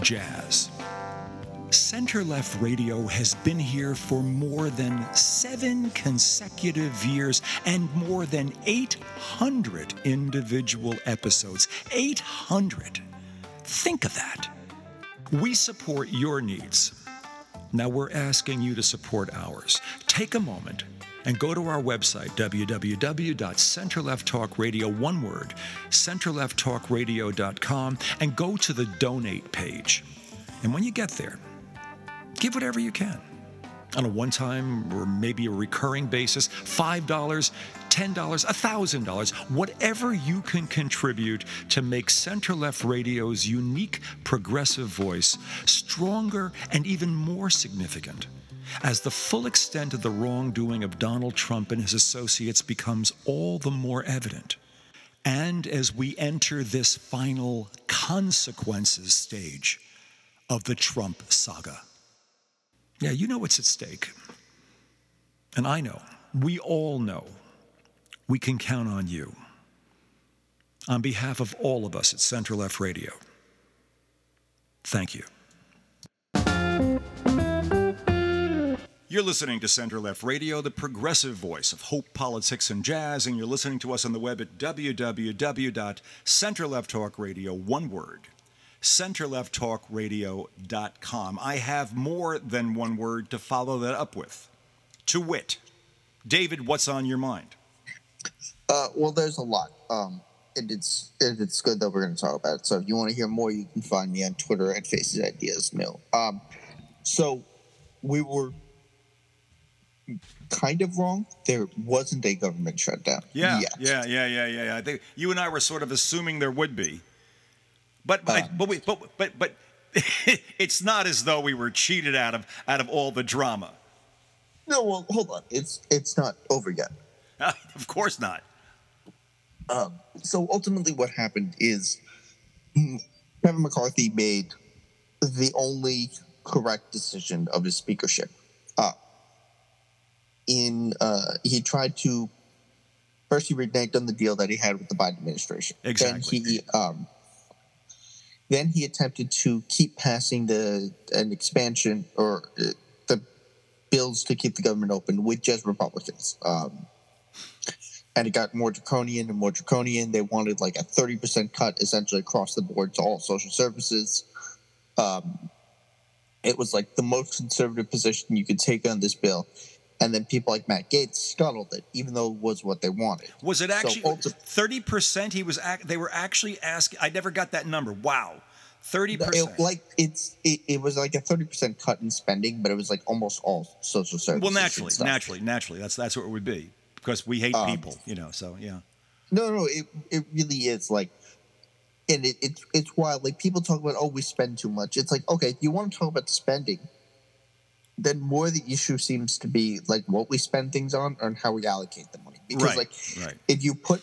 S1: jazz. Center Left Radio has been here for more than seven consecutive years and more than 800 individual episodes. 800! Think of that. We support your needs. Now we're asking you to support ours. Take a moment and go to our website, www.centerlefttalkradio, one word, centerlefttalkradio.com, and go to the donate page. And when you get there, give whatever you can on a one time or maybe a recurring basis $5, $10, $1,000, whatever you can contribute to make Center Left Radio's unique progressive voice stronger and even more significant as the full extent of the wrongdoing of Donald Trump and his associates becomes all the more evident. And as we enter this final consequences stage of the Trump saga. Yeah, you know what's at stake. And I know, we all know, we can count on you. On behalf of all of us at Center Left Radio, thank you. You're listening to Center Left Radio, the progressive voice of hope, politics, and jazz, and you're listening to us on the web at www.centerlefttalkradio, one word, centerlefttalkradio.com. I have more than one word to follow that up with. To wit, David, what's on your mind?
S2: Uh, well, there's a lot. Um, and it's and it's good that we're going to talk about it. So if you want to hear more, you can find me on Twitter at Faces Ideas Mill. Um, so we were kind of wrong. There wasn't a government shutdown.
S1: Yeah,
S2: yet.
S1: yeah, yeah, yeah, yeah, yeah. I think you and I were sort of assuming there would be, but but,
S2: Uh.
S1: but we but but but it's not as though we were cheated out of out of all the drama.
S2: No, well, hold on. It's it's not over yet.
S1: of course not.
S2: Um, so ultimately, what happened is Kevin McCarthy made the only correct decision of his speakership. In uh, he tried to first he reneged on the deal that he had with the Biden administration.
S1: Exactly.
S2: Then he um, then he attempted to keep passing the an expansion or uh, the bills to keep the government open with just Republicans. Um, and it got more draconian and more draconian. They wanted like a 30% cut essentially across the board to all social services. Um, it was like the most conservative position you could take on this bill. And then people like Matt Gaetz scuttled it, even though it was what they wanted.
S1: Was it actually thirty percent? He was ac- they were actually asking. I never got that number. Wow, thirty percent.
S2: It, like it's it, it was like a 30% cut in spending, but it was like almost all social services.
S1: Well, naturally, naturally, naturally. That's that's what it would be because we hate
S2: Um,
S1: people, you know. So yeah.
S2: No, no, it it really is like, and it, it's it's wild. Like people talk about, oh, we spend too much. It's like, okay, you want to talk about spending, then more the issue seems to be like what we spend things on and how we allocate the money. Because
S1: Right,
S2: like,
S1: right.
S2: if you put,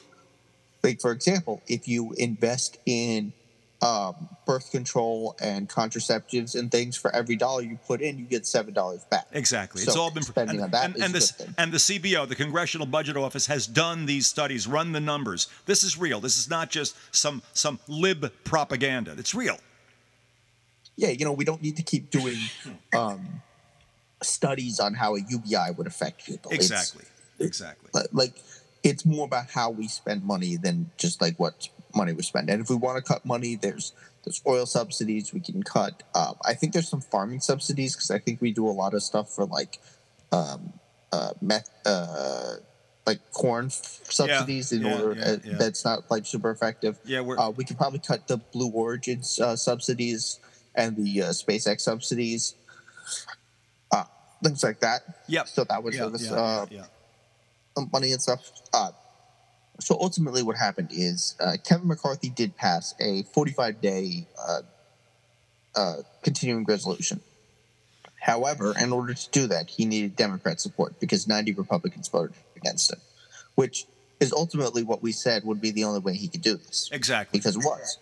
S2: like for example, if you invest in um, birth control and contraceptives and things for every dollar you put in, you get seven dollars back.
S1: Exactly.
S2: So
S1: it's all been
S2: spending
S1: and,
S2: on that
S1: and, and the and the CBO, the Congressional Budget Office, has done these studies, run the numbers. This is real. This is not just some some lib propaganda. It's real.
S2: yeah, you know, we don't need to keep doing um, studies on how a UBI would affect people. It's-
S1: Exactly. Exactly.
S2: like, it's more about how we spend money than just like what money we spend. And if we want to cut money, there's there's oil subsidies we can cut. Um, I think there's some farming subsidies because I think we do a lot of stuff for like um, uh, meth, uh, like corn f- subsidies in
S1: yeah,
S2: order
S1: yeah,
S2: uh, that's not like super effective.
S1: Yeah, we're
S2: Uh, we could probably cut the Blue Origins uh, subsidies and the uh, SpaceX subsidies, things like that.
S1: Yep.
S2: So that would
S1: yeah,
S2: save us
S1: yeah,
S2: uh,
S1: yeah.
S2: money and stuff. Uh, so ultimately, what happened is uh, Kevin McCarthy did pass a 45 day uh, uh, continuing resolution. However, in order to do that, he needed Democrat support because 90 Republicans voted against him, which is ultimately what we said would be the only way he could do this
S1: exactly.
S2: because it was.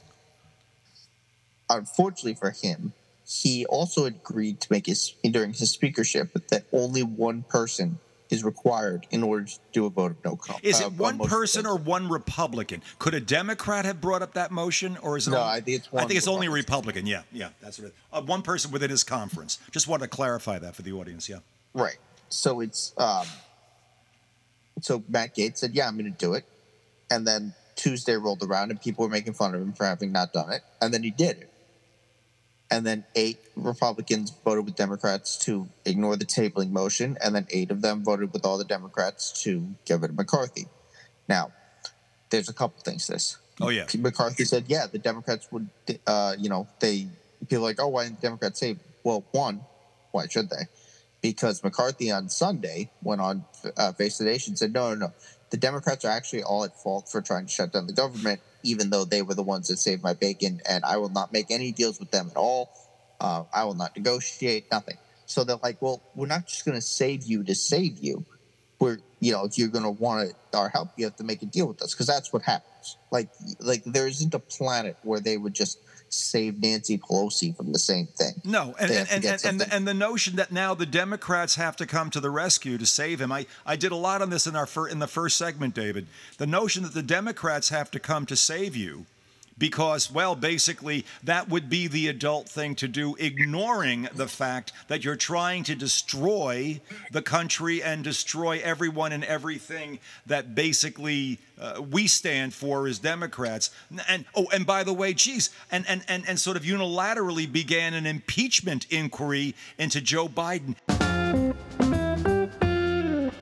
S2: Unfortunately for him, he also agreed to make his during his speakership that only one person is required in order to do a vote of no confidence.
S1: Is it one person or one Republican? Could a Democrat have brought up that motion, or is it?
S2: No,
S1: only-
S2: I think it's
S1: I think it's only
S2: Republican.
S1: Republican. Yeah, yeah, that's what it, uh, one person within his conference. Just want to clarify that for the audience. Yeah.
S2: Right. So it's um so Matt Gaetz said, Yeah, I'm gonna do it. And then Tuesday rolled around and people were making fun of him for having not done it. And then he did it. And then eight Republicans voted with Democrats to ignore the tabling motion, and then eight of them voted with all the Democrats to get rid of McCarthy. Now, there's a couple things to this.
S1: Oh yeah.
S2: McCarthy said, yeah, the Democrats would, uh, you know, they people are like, oh, why didn't the Democrats say? Well, one, why should they? Because McCarthy on Sunday went on uh, Face the Nation and said, no, no, no, the Democrats are actually all at fault for trying to shut down the government, even though they were the ones that saved my bacon, and I will not make any deals with them at all. Uh, I will not negotiate, nothing. So they're like, well, we're not just going to save you to save you. We're, you know, if you're going to want our help, you have to make a deal with us because that's what happens. Like, like there isn't a planet where they would just save Nancy Pelosi from the same thing.
S1: No, and and, and, and, and, the, and the notion that now the Democrats have to come to the rescue to save him. I, I did a lot on this in our fir- in the first segment, David. The notion that the Democrats have to come to save you because, well, basically, that would be the adult thing to do, ignoring the fact that you're trying to destroy the country and destroy everyone and everything that basically uh, we stand for as Democrats. And oh, and by the way, geez, and, and, and, and sort of unilaterally began an impeachment inquiry into Joe Biden.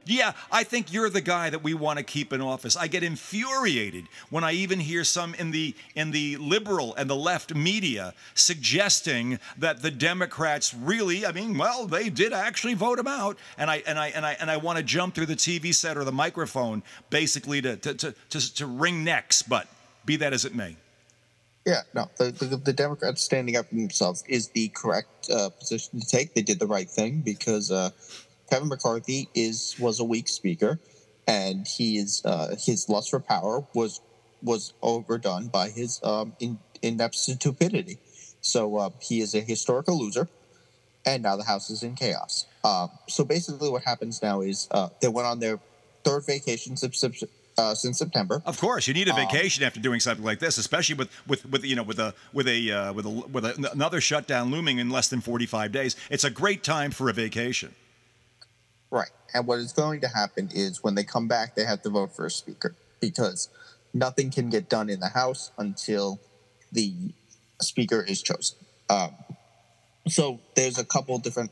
S1: Yeah, I think you're the guy that we want to keep in office. I get infuriated when I even hear some in the in the liberal and the left media suggesting that the Democrats really, I mean, well, they did actually vote him out, and I and I and I and I want to jump through the TV set or the microphone basically to to to, to, to wring necks, but be that as it may.
S2: Yeah, no, the, the, the Democrats standing up for themselves is the correct uh, position to take. They did the right thing because uh, Kevin McCarthy is was a weak speaker, and he is uh, his lust for power was was overdone by his um, in, inept stupidity. So uh, he is a historical loser, and now the House is in chaos. Um, so basically, what happens now is uh, they went on their third vacation since, since, uh, since September.
S1: Of course, you need a
S2: Um,
S1: vacation after doing something like this, especially with with, with you know with a with a uh, with a with a, another shutdown looming in less than 45 days. It's a great time for a vacation.
S2: Right. And what is going to happen is when they come back, they have to vote for a speaker because nothing can get done in the House until the speaker is chosen. Um, so there's a couple different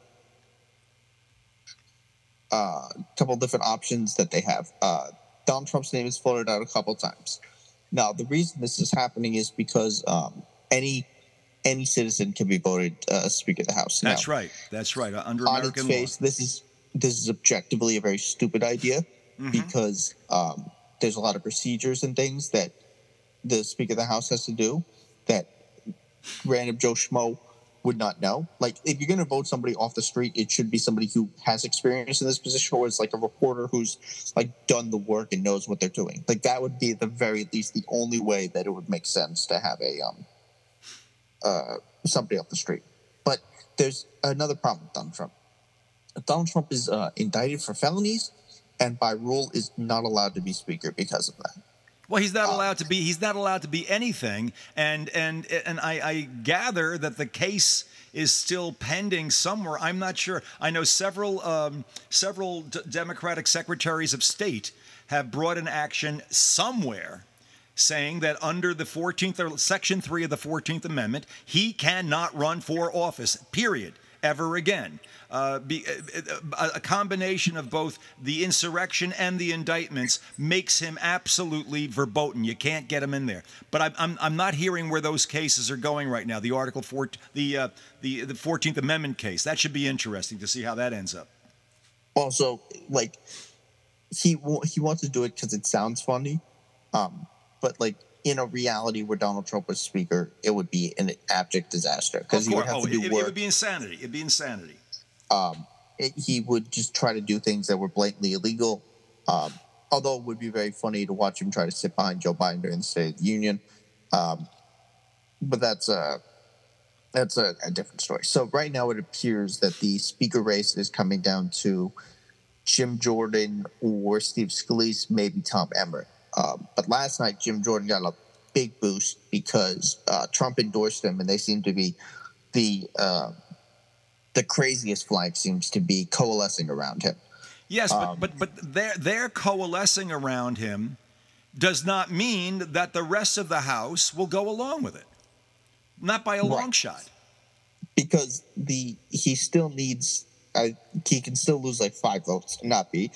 S2: uh, couple different options that they have. Uh, Donald Trump's name is floated out a couple times. Now, the reason this is happening is because um, any any citizen can be voted uh, Speaker of the House.
S1: That's
S2: Now,
S1: right. That's right. Under
S2: on
S1: American
S2: its
S1: law.
S2: this is this is objectively a very stupid idea
S1: Mhm.
S2: because um, there's a lot of procedures and things that the Speaker of the House has to do that random Joe Schmo would not know. Like, if you're going to vote somebody off the street, it should be somebody who has experience in this position, or it's like a reporter who's like done the work and knows what they're doing. Like, that would be at the very least the only way that it would make sense to have a um uh somebody off the street. But there's another problem with Donald Trump. Donald Trump is uh, indicted for felonies, and by rule is not allowed to be speaker because of that.
S1: Well, he's not
S2: Uh,
S1: allowed to be. He's not allowed to be anything. And and and I, I gather that the case is still pending somewhere. I'm not sure. I know several um, several d- Democratic secretaries of state have brought an action somewhere saying that under the 14th or section 3 of the 14th amendment he cannot run for office period ever again uh, be, a, a combination of both the insurrection and the indictments makes him absolutely verboten. You can't get him in there. But I'm, I'm, I'm not hearing where those cases are going right now. The Article 4, the, uh, the, the 14th Amendment case. That should be interesting to see how that ends up.
S2: Also, like, he, he wants to do it because it sounds funny. Um, but, like, in a reality where Donald Trump was speaker, it would be an abject disaster because he would have
S1: oh,
S2: to do
S1: it,
S2: work.
S1: It would be insanity. It'd be insanity
S2: um, it, he would just try to do things that were blatantly illegal. Um, although it would be very funny to watch him try to sit behind Joe Biden during the State of the Union. Um, but that's a that's a, a, different story. So right now it appears that the speaker race is coming down to Jim Jordan or Steve Scalise, maybe Tom Emmer. Um, but last night Jim Jordan got a big boost because uh, Trump endorsed him, and they seem to be the uh, the craziest flank seems to be coalescing around him.
S1: Yes, um, but, but but their their coalescing around him does not mean that the rest of the House will go along with it. Not by a right. long shot.
S2: Because the he still needs uh, he can still lose like five votes, not be.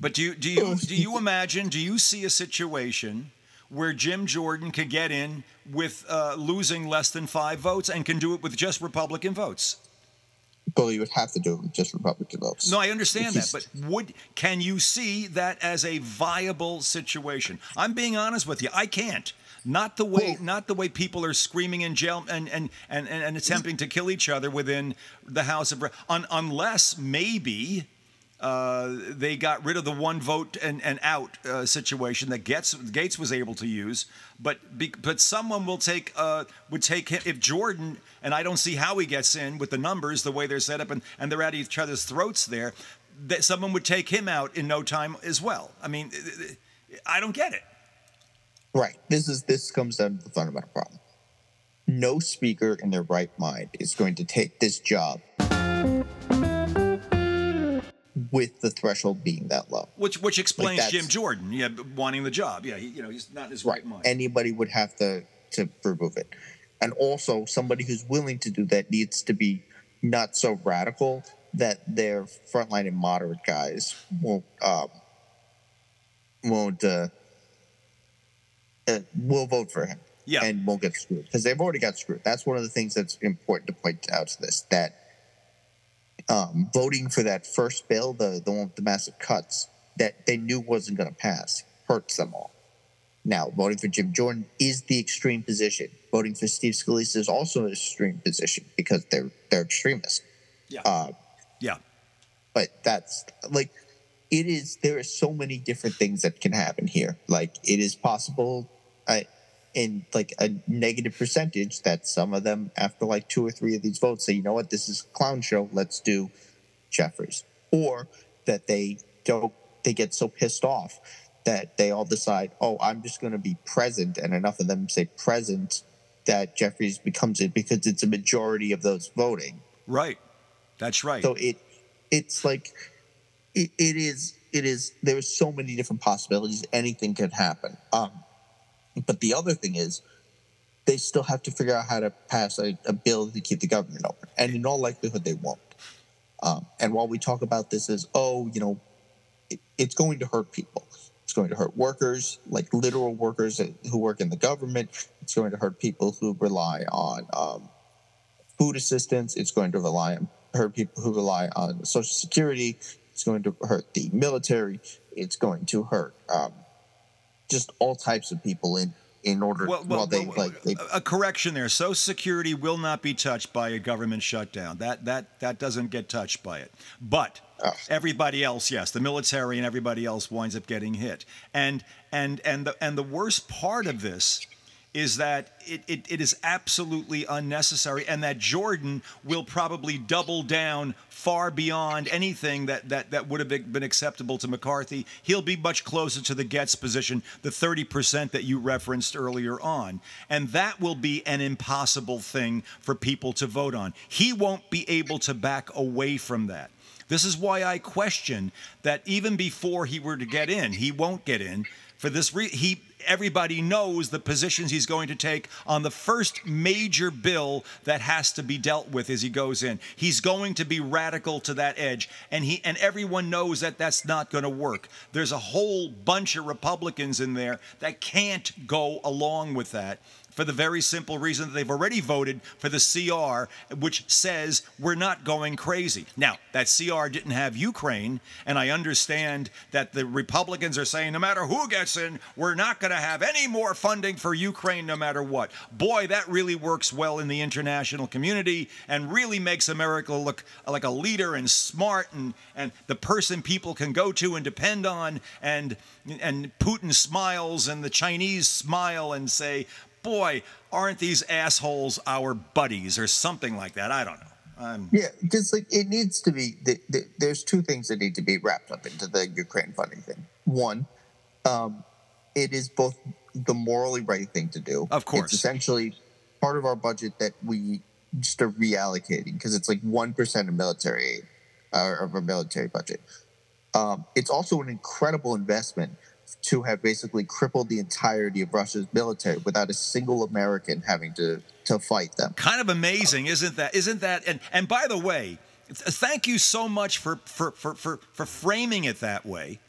S1: But do you do you do you imagine? Do you see a situation where Jim Jordan could get in with uh, losing less than five votes and can do it with just Republican votes.
S2: Well, you would have to do it with just Republican votes.
S1: No, I understand that, but would can you see that as a viable situation? I'm being honest with you. I can't. Not the way, well, not the way people are screaming in jail and and, and, and attempting to kill each other within the House of, un, unless maybe uh, they got rid of the one vote and, and out uh, situation that Gaetz, Gaetz was able to use. But be, but someone will take uh, would take him if Jordan and I don't see how he gets in with the numbers the way they're set up and, and they're at each other's throats there. That someone would take him out in no time as well. I mean, I don't get it.
S2: Right. This is this comes down to the fundamental problem. No speaker in their right mind is going to take this job with the threshold being that low.
S1: Which which explains like Jim Jordan, yeah, wanting the job. Yeah, he, you know, he's not in his right, right mind.
S2: Anybody would have to to remove it, and also somebody who's willing to do that needs to be not so radical that their frontline and moderate guys won't um, won't uh, uh, will vote for him.
S1: Yeah.
S2: and won't get screwed because they've already got screwed. That's one of the things that's important to point out to this that um, voting for that first bill, the the one with the massive cuts that they knew wasn't going to pass, hurts them all. Now, voting for Jim Jordan is the extreme position. Voting for Steve Scalise is also an extreme position because they're they're extremists.
S1: Yeah. Uh, yeah.
S2: But that's like it is. There are so many different things that can happen here. Like it is possible. I, in like a negative percentage that some of them after like two or three of these votes say you know what? This is a clown show. Let's do jeffries or that they don't they get so pissed off that they all decide oh i'm just going to be present and enough of them say present that jeffries becomes it because it's a majority of those voting.
S1: Right. That's right.
S2: So it it's like it, it is it is there's so many different possibilities anything could happen. Um but the other thing is, they still have to figure out how to pass a, a bill to keep the government open. And in all likelihood, they won't. Um, and while we talk about this as, oh, you know, it, it's going to hurt people. It's going to hurt workers, like literal workers who work in the government. It's going to hurt people who rely on um, food assistance. It's going to rely on hurt people who rely on Social Security. It's going to hurt the military. It's going to hurt um, just all types of people in in order well, well, well they well, like they,
S1: a correction there. Social security will not be touched by a government shutdown. That that that doesn't get touched by it. But oh. everybody else yes the military and everybody else winds up getting hit. And and and the and the worst part of this is that it, it, it is absolutely unnecessary and that Jordan will probably double down far beyond anything that, that, that would have been acceptable to McCarthy. He'll be much closer to the Gaetz position, the 30% that you referenced earlier on. And that will be an impossible thing for people to vote on. He won't be able to back away from that. This is why I question that even before he were to get in, he won't get in For this, reason. he everybody knows the positions he's going to take on the first major bill that has to be dealt with as he goes in. He's going to be radical to that edge, and he and everyone knows that that's not going to work. There's a whole bunch of Republicans in there that can't go along with that for the very simple reason that they've already voted for the CR, which says we're not going crazy. Now, that CR didn't have Ukraine, and I understand that the Republicans are saying no matter who gets in, we're not going to have any more funding for Ukraine no matter what. Boy, that really works well in the international community and really makes America look like a leader and smart and, and the person people can go to and depend on. And, and Putin smiles and the Chinese smile and say, boy, aren't these assholes our buddies or something like that? I don't know. Um,
S2: yeah, because like it needs to be. The, the, there's two things that need to be wrapped up into the Ukraine funding thing. One, um, it is both the morally right thing to do.
S1: Of course,
S2: it's essentially part of our budget that we just are reallocating because it's like one percent of military aid uh, of our military budget. Um, it's also an incredible investment to have basically crippled the entirety of Russia's military without a single American having to to fight them.
S1: Kind of amazing, isn't that? Isn't that? And and by the way, thank you so much for for for for, for framing it that way.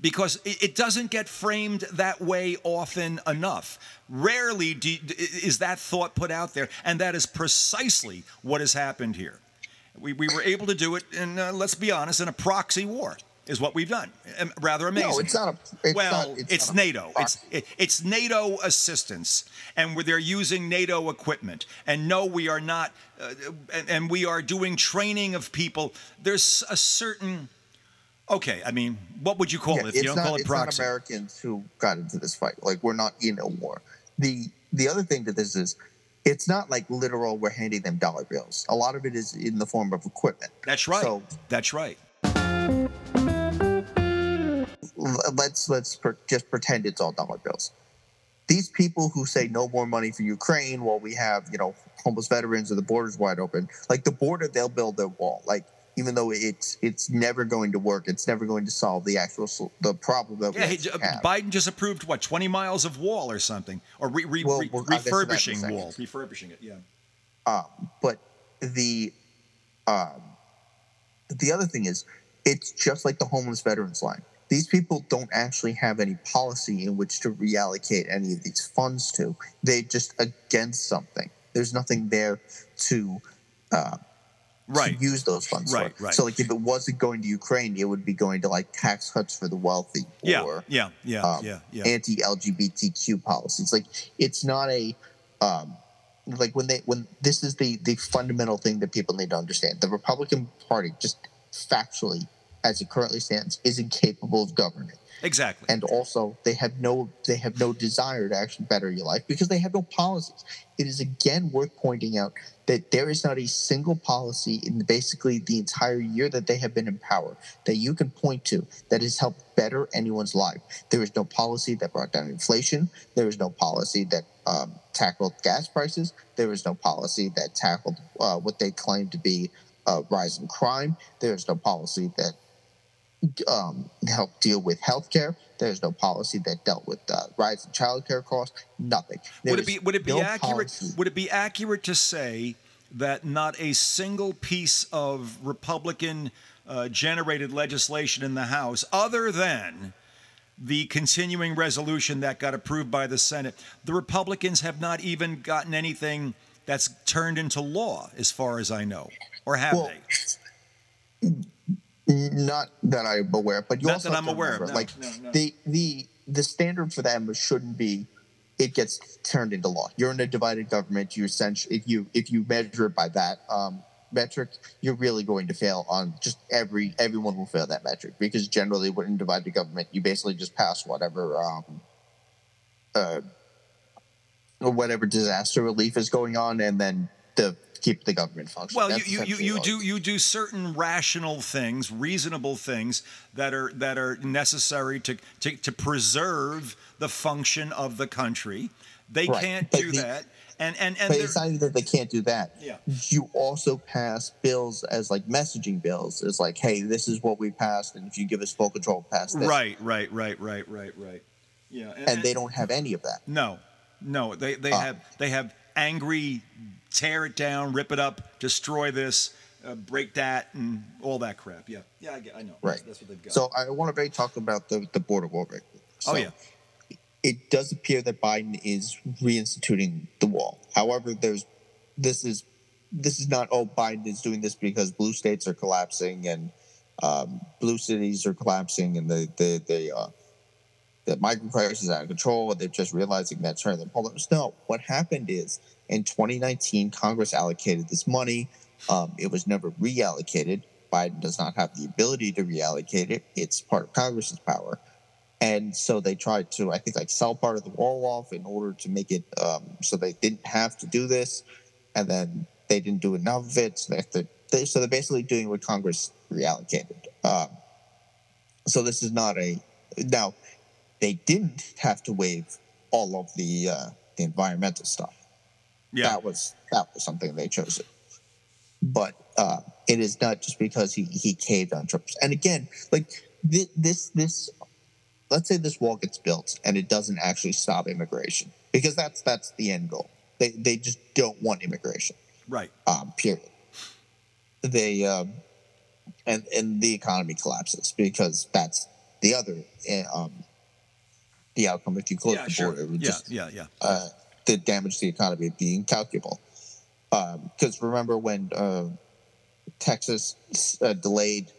S1: Because it doesn't get framed that way often enough. Rarely do, is that thought put out there, and that is precisely what has happened here. We, we were able to do it, in, uh, let's be honest, in a proxy war is what we've done. Rather amazing.
S2: No, it's not a. It's
S1: well,
S2: not,
S1: it's, it's
S2: not
S1: NATO. It's it, it's NATO assistance, and they're using NATO equipment. And no, we are not. Uh, and, and we are doing training of people. There's a certain. Okay, I mean, what would you call
S2: yeah,
S1: it? If you don't
S2: not,
S1: call it
S2: it's
S1: proxy.
S2: not Americans who got into this fight. Like we're not in a war. The the other thing to this is it's not like literal we're handing them dollar bills. A lot of it is in the form of equipment.
S1: That's right.
S2: So,
S1: That's right.
S2: Let's let's per, just pretend it's all dollar bills. These people who say no more money for Ukraine while we have you know homeless veterans or the borders wide open, like the border, they'll build their wall. Like even though it's it's never going to work, it's never going to solve the actual the problem that
S1: yeah,
S2: we
S1: he,
S2: have.
S1: Biden just approved what twenty miles of wall or something, or re, re,
S2: Well,
S1: re,
S2: we'll- I'll get to that in a
S1: refurbishing wall, refurbishing it. Yeah.
S2: Um, but the um, the other thing is, it's just like the homeless veterans line. These people don't actually have any policy in which to reallocate any of these funds to. They're just against something. There's nothing there to, uh,
S1: Right.
S2: to use those funds
S1: Right,
S2: for.
S1: right.
S2: So, like, if it wasn't going to Ukraine, it would be going to like tax cuts for the wealthy
S1: Yeah.
S2: or
S1: Yeah. Yeah.
S2: um,
S1: yeah. Yeah.
S2: anti-LGBTQ policies. Like it's not a um, like when they when this is the the fundamental thing that people need to understand. The Republican Party just factually, as it currently stands, is incapable of governing,
S1: Exactly.
S2: and also they have no they have no desire to actually better your life because they have no policies. It is again worth pointing out that there is not a single policy in basically the entire year that they have been in power that you can point to that has helped better anyone's life. There is no policy that brought down inflation. There is no policy that um, tackled gas prices. There is no policy that tackled uh, what they claim to be a rise in crime. There is no policy that um, helped deal with healthcare. There's no policy that dealt with uh, rise in childcare costs. Nothing.
S1: would it be would it be
S2: no
S1: accurate
S2: policy.
S1: would it be accurate to say that not a single piece of Republican uh, generated legislation in the House other than the continuing resolution that got approved by the Senate the Republicans have not even gotten anything that's turned into law as far as I know or have
S2: Well,
S1: they
S2: Not that I'm aware, but you
S1: Not
S2: also
S1: that I'm
S2: to
S1: aware of,
S2: remember,
S1: no,
S2: like
S1: no, no.
S2: the the the standard for them shouldn't be it gets turned into law. You're in a divided government. You essentially if you if you measure it by that um, metric, you're really going to fail on just every everyone will fail that metric because generally, when in divided government, you basically just pass whatever um, uh, whatever disaster relief is going on, and then the keep the government functioning.
S1: Well, you, you, you, you do you do certain rational things, reasonable things that are that are necessary to to, to preserve the function of the country. They
S2: Right,
S1: can't
S2: but
S1: do
S2: the-
S1: that, and and and
S2: But it's not even that they can't do that.
S1: Yeah.
S2: You also pass bills as like messaging bills. It's like, hey, this is what we passed, and if you give us full control pass this,
S1: right, right, right, right, right, right. Yeah,
S2: and, they don't have any of that.
S1: No, no, they they
S2: Uh.
S1: have they have angry, tear it down, rip it up, destroy this, uh, break that, and all that crap. Yeah, yeah, I, get- I know.
S2: Right.
S1: That's what they've got.
S2: So I want to very talk about the, the border wall very quickly.
S1: oh yeah,
S2: It does appear that Biden is reinstituting the wall. However, there's this is this is not oh Biden is doing this because blue states are collapsing and um, blue cities are collapsing and the the the uh, the migrant crisis is out of control they're just realizing that turning their polls. No, what happened is in 2019 Congress allocated this money. Um, it was never reallocated. Biden does not have the ability to reallocate it. It's part of Congress's power. And so they tried to, I think, like sell part of the wall off in order to make it um, so they didn't have to do this. And then they didn't do enough of it. So, they to, so they're basically doing what Congress reallocated. Um, so this is not a now. They didn't have to waive all of the uh, the environmental stuff.
S1: Yeah,
S2: That was that was something they chose. It. But uh, it is not just because he, he caved on Trump. And again, like thi- this this let's say this wall gets built and it doesn't actually stop immigration because that's that's the end goal. They they just don't want immigration.
S1: right.
S2: Um, period. They um, and and the economy collapses because that's the other uh, um, the outcome if you close
S1: Yeah,
S2: the border. It would
S1: Yeah,
S2: just
S1: yeah, yeah.
S2: uh, the damage to the economy be incalculable. Because remember when uh, Texas uh, delayed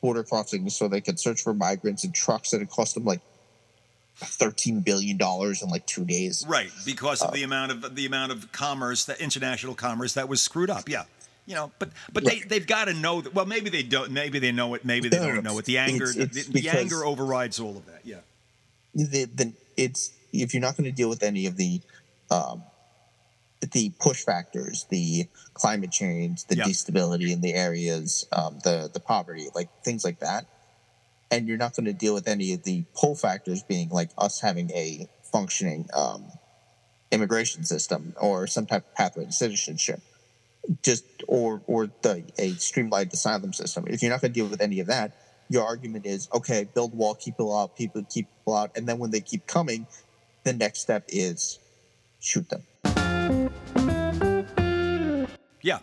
S2: border crossings so they could search for migrants in trucks that it cost them like thirteen billion dollars in like two days.
S1: Right, because
S2: Uh,
S1: of the amount of the amount of commerce, that international commerce that was screwed up. Yeah, you know, but but they
S2: Right.
S1: they've got to know that. Well, maybe they don't. Maybe they know it. Maybe they
S2: no,
S1: don't know it. The anger,
S2: It's- it's
S1: the, the anger overrides all of that. Yeah,
S2: the, the it's if you're not going to deal with any of the um, the push factors, the climate change, the
S1: Yeah.
S2: destability in the areas, um, the the poverty, like things like that, and you're not going to deal with any of the pull factors, being like us having a functioning um, immigration system or some type of pathway to citizenship, just or or the a streamlined asylum system. If you're not going to deal with any of that, your argument is okay, build wall, keep people out, people keep people out, and then when they keep coming, the next step is shoot them.
S1: yeah,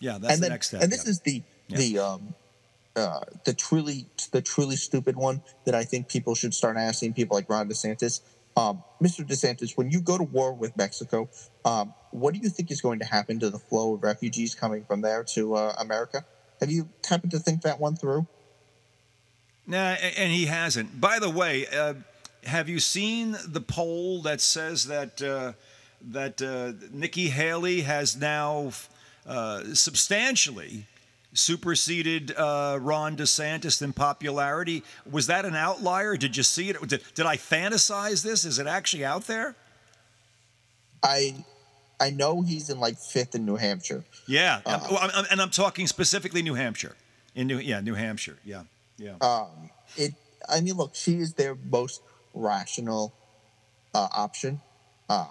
S1: yeah. That's
S2: and
S1: the
S2: then,
S1: next step.
S2: and this
S1: yeah.
S2: is the
S1: Yeah.
S2: the um uh, the truly the truly stupid one that I think people should start asking people like Ron DeSantis. Um, Mr. DeSantis, when you go to war with Mexico, um, what do you think is going to happen to the flow of refugees coming from there to uh, America? Have you happened to think that one through?
S1: Nah, and he hasn't. By the way, uh, have you seen the poll that says that uh, that uh, Nikki Haley has now uh, substantially superseded uh, Ron DeSantis in popularity? Was that an outlier? Did you see it? Did, did I fantasize this? Is it actually out there?
S2: I I know he's in like fifth in New Hampshire.
S1: Yeah, I'm- and I'm talking specifically New Hampshire. In New, yeah, New Hampshire. Yeah, yeah.
S2: Um, it. I mean, look, she is their most rational uh, option. Um,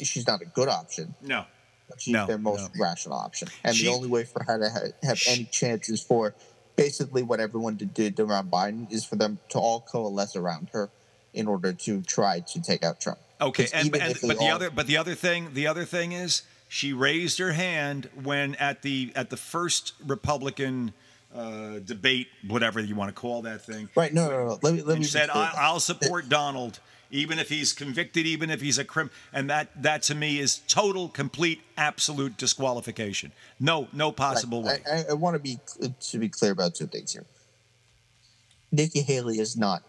S2: she's not a good option,
S1: no,
S2: but she's
S1: No,
S2: their most
S1: no.
S2: rational option. And
S1: She-
S2: the only way for her to ha- have any chance is for basically what everyone did, did around Biden is for them to all coalesce around her in order to try to take out Trump.
S1: Okay, and, and but the
S2: all-
S1: other but the other thing the other thing is she raised her hand when at the at the first Republican uh, debate, whatever you want to call that thing,
S2: Right? No, no, no. Let me let me.
S1: and said. I, I'll support Donald even if he's convicted, even if he's a crim, and that that to me is total, complete, absolute disqualification. No, no possible way.
S2: I, I, I want to be to be clear about two things here. Nikki Haley is not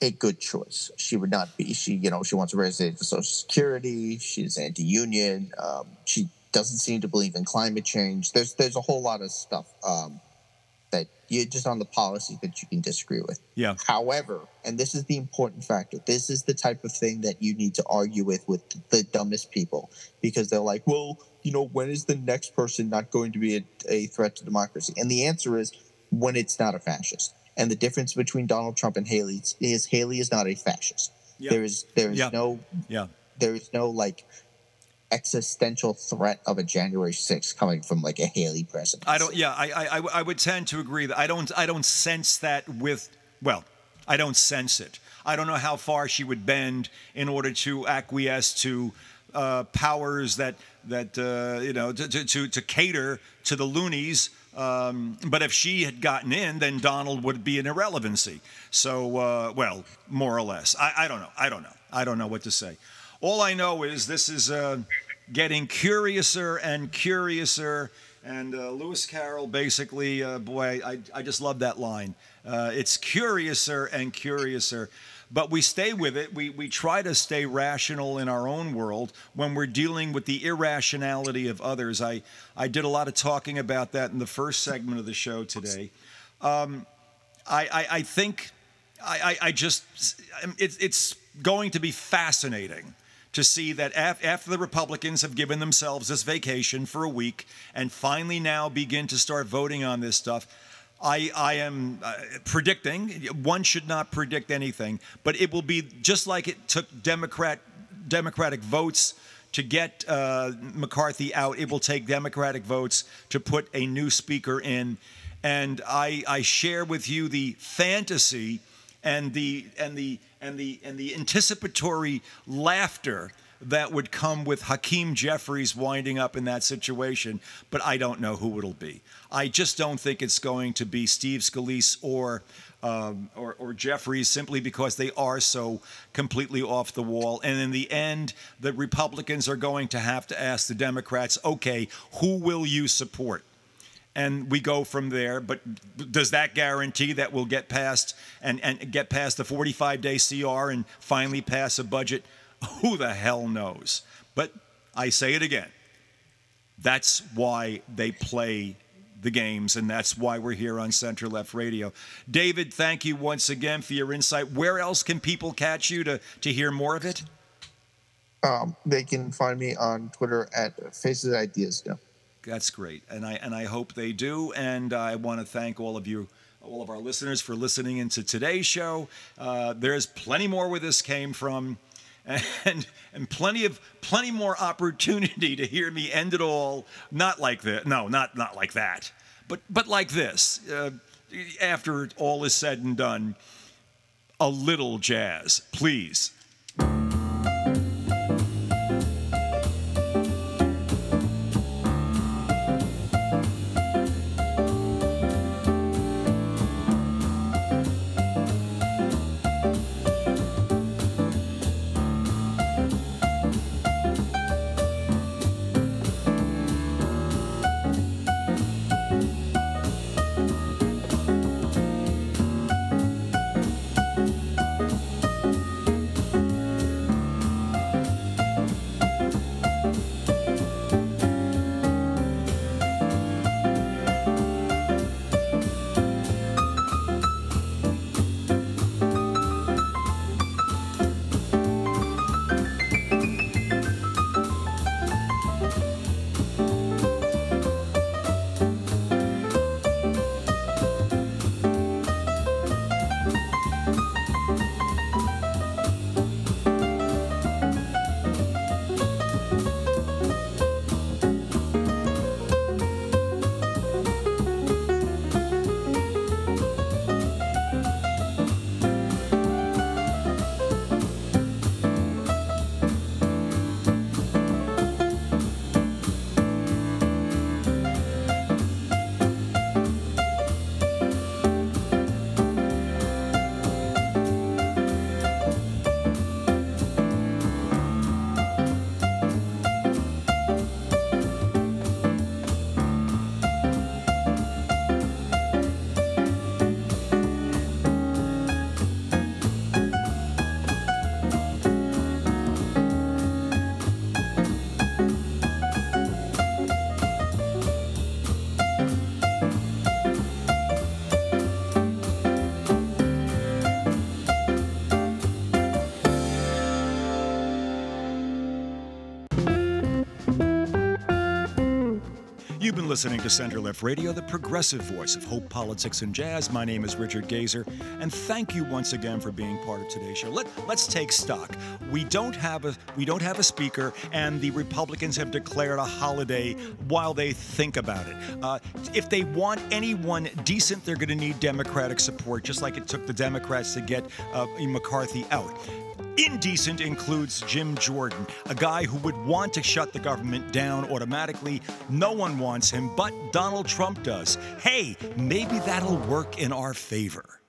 S2: a good choice. She would not be. She, you know, she wants to raise the Social Security. She's anti-union. Um, she doesn't seem to believe in climate change. There's there's a whole lot of stuff um, that you just on the policy that you can disagree with.
S1: yeah,
S2: However, and this is the important factor, this is the type of thing that you need to argue with with the dumbest people because they're like, well, you know, when is the next person not going to be a, a threat to democracy? And the answer is when it's not a fascist. And the difference between Donald Trump and Haley is Haley is not a fascist.
S1: Yeah.
S2: There is there is
S1: Yeah.
S2: no
S1: yeah.
S2: there is no like existential threat of a January 6th coming from like a Haley presidency.
S1: I don't. Yeah, I, I, I- I would tend to agree that I don't. I don't sense that with. Well, I don't sense it. I don't know how far she would bend in order to acquiesce to uh, powers that that uh, you know to, to to cater to the loonies. Um, but if she had gotten in, then Donald would be an irrelevancy. So, uh, well, more or less. I, I, don't know. I don't know. I don't know what to say. All I know is this is uh, getting curiouser and curiouser. And uh, Lewis Carroll basically, uh, boy, I, I just love that line. Uh, it's curiouser and curiouser but we stay with it. We, we try to stay rational in our own world when we're dealing with the irrationality of others. I, I did a lot of talking about that in the first segment of the show today. Um, I, I, I, think, I, I, just, it, it's going to be fascinating to see that af- after the Republicans have given themselves this vacation for a week and finally now begin to start voting on this stuff I, I am uh, predicting, one should not predict anything, but it will be just like it took Democrat, Democratic votes to get uh, McCarthy out. It will take Democratic votes to put a new speaker in. And I, I share with you the fantasy and the, and the, and the, and the anticipatory laughter that would come with Hakeem Jeffries winding up in that situation, but I don't know who it'll be. I just don't think it's going to be Steve Scalise or um, or, or Jeffries simply because they are so completely off the wall. And in the end, the Republicans are going to have to ask the Democrats, okay, who will you support? And we go from there. But does that guarantee that we'll get past and, and get past the 45 day CR and finally pass a budget? Who the hell knows? But I say it again. That's why they play the games, and that's why we're here on Center Left Radio. David, thank you once again for your insight. Where else can people catch you to, to hear more of it?
S2: Um, they can find me on Twitter at Faces Ideas.
S1: That's great, and I and I hope they do. And I want to thank all of you, all of our listeners, for listening into today's show. Uh, there's plenty more where this came from and and plenty of plenty more opportunity to hear me end it all not like that no not not like that but but like this uh, after all is said and done a little jazz please listening to Center Left Radio, the progressive voice of hope, politics, and jazz. My name is Richard Gazer, and thank you once again for being part of today's show. Let, let's take stock. We don't have a we don't have a speaker, and the Republicans have declared a holiday while they think about it. Uh, if they want anyone decent, they're going to need Democratic support, just like it took the Democrats to get uh, McCarthy out. Indecent includes Jim Jordan, a guy who would want to shut the government down automatically. No one wants him, but Donald Trump does. Hey, maybe that'll work in our favor.